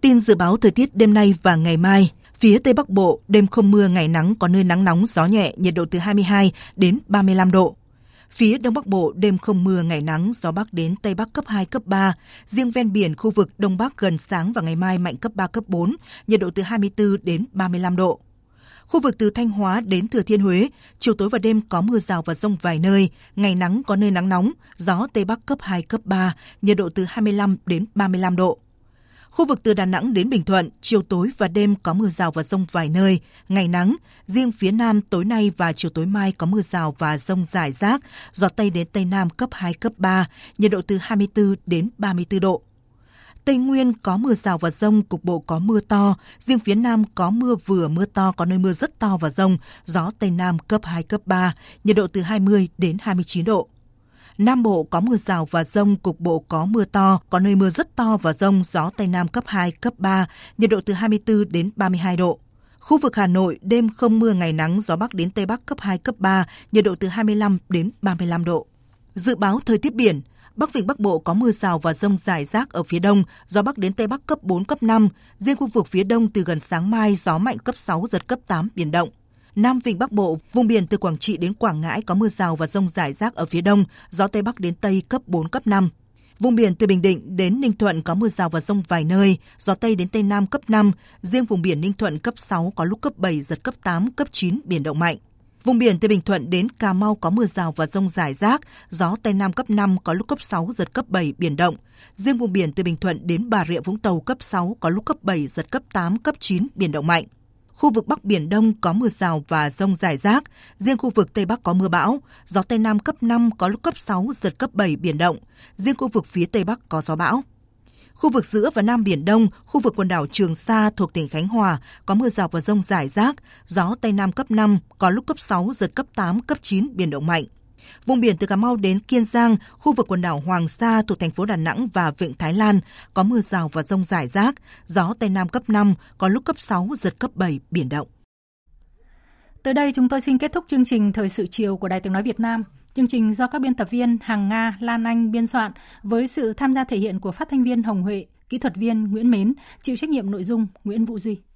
Tin dự báo thời tiết đêm nay và ngày mai. Phía Tây Bắc Bộ, đêm không mưa, ngày nắng, có nơi nắng nóng, gió nhẹ, nhiệt độ từ 22 đến 35 độ. Phía Đông Bắc Bộ đêm không mưa, ngày nắng, gió Bắc đến Tây Bắc cấp 2, cấp 3. Riêng ven biển khu vực Đông Bắc gần sáng và ngày mai mạnh cấp 3, cấp 4, nhiệt độ từ 24 đến 35 độ. Khu vực từ Thanh Hóa đến Thừa Thiên Huế, chiều tối và đêm có mưa rào và rông vài nơi, ngày nắng có nơi nắng nóng, gió Tây Bắc cấp 2, cấp 3, nhiệt độ từ 25 đến 35 độ. Khu vực từ Đà Nẵng đến Bình Thuận, chiều tối và đêm có mưa rào và rông vài nơi, ngày nắng. Riêng phía Nam tối nay và chiều tối mai có mưa rào và rông rải rác, gió Tây đến Tây Nam cấp 2, cấp 3, nhiệt độ từ 24 đến 34 độ. Tây Nguyên có mưa rào và rông, cục bộ có mưa to. Riêng phía Nam có mưa vừa mưa to, có nơi mưa rất to và rông. Gió Tây Nam cấp 2, cấp 3, nhiệt độ từ 20 đến 29 độ. Nam Bộ có mưa rào và rông, cục bộ có mưa to, có nơi mưa rất to và rông, gió Tây Nam cấp 2, cấp 3, nhiệt độ từ 24 đến 32 độ. Khu vực Hà Nội đêm không mưa ngày nắng, gió Bắc đến Tây Bắc cấp 2, cấp 3, nhiệt độ từ 25 đến 35 độ. Dự báo thời tiết biển, Bắc Vịnh Bắc Bộ có mưa rào và rông rải rác ở phía đông, gió Bắc đến Tây Bắc cấp 4, cấp 5. Riêng khu vực phía đông từ gần sáng mai, gió mạnh cấp 6, giật cấp 8, biển động. Nam Vịnh Bắc Bộ, vùng biển từ Quảng Trị đến Quảng Ngãi có mưa rào và rông rải rác ở phía đông, gió Tây Bắc đến Tây cấp 4, cấp 5. Vùng biển từ Bình Định đến Ninh Thuận có mưa rào và rông vài nơi, gió Tây đến Tây Nam cấp 5, riêng vùng biển Ninh Thuận cấp 6 có lúc cấp 7, giật cấp 8, cấp 9, biển động mạnh. Vùng biển từ Bình Thuận đến Cà Mau có mưa rào và rông rải rác, gió Tây Nam cấp 5 có lúc cấp 6, giật cấp 7, biển động. Riêng vùng biển từ Bình Thuận đến Bà Rịa Vũng Tàu cấp 6 có lúc cấp 7, giật cấp 8, cấp 9, biển động mạnh. Khu vực Bắc Biển Đông có mưa rào và rông rải rác. Riêng khu vực Tây Bắc có mưa bão. Gió Tây Nam cấp 5 có lúc cấp 6, giật cấp 7 biển động. Riêng khu vực phía Tây Bắc có gió bão. Khu vực giữa và Nam Biển Đông, khu vực quần đảo Trường Sa thuộc tỉnh Khánh Hòa có mưa rào và rông rải rác, gió Tây Nam cấp 5, có lúc cấp 6, giật cấp 8, cấp 9, biển động mạnh. Vùng biển từ Cà Mau đến Kiên Giang, khu vực quần đảo Hoàng Sa thuộc thành phố Đà Nẵng và Vịnh Thái Lan có mưa rào và rông rải rác, gió Tây Nam cấp 5, có lúc cấp 6, giật cấp 7, biển động. Tới đây chúng tôi xin kết thúc chương trình Thời sự chiều của Đài Tiếng Nói Việt Nam. Chương trình do các biên tập viên Hằng Nga, Lan Anh biên soạn với sự tham gia thể hiện của phát thanh viên Hồng Huệ, kỹ thuật viên Nguyễn Mến, chịu trách nhiệm nội dung Nguyễn Vũ Duy.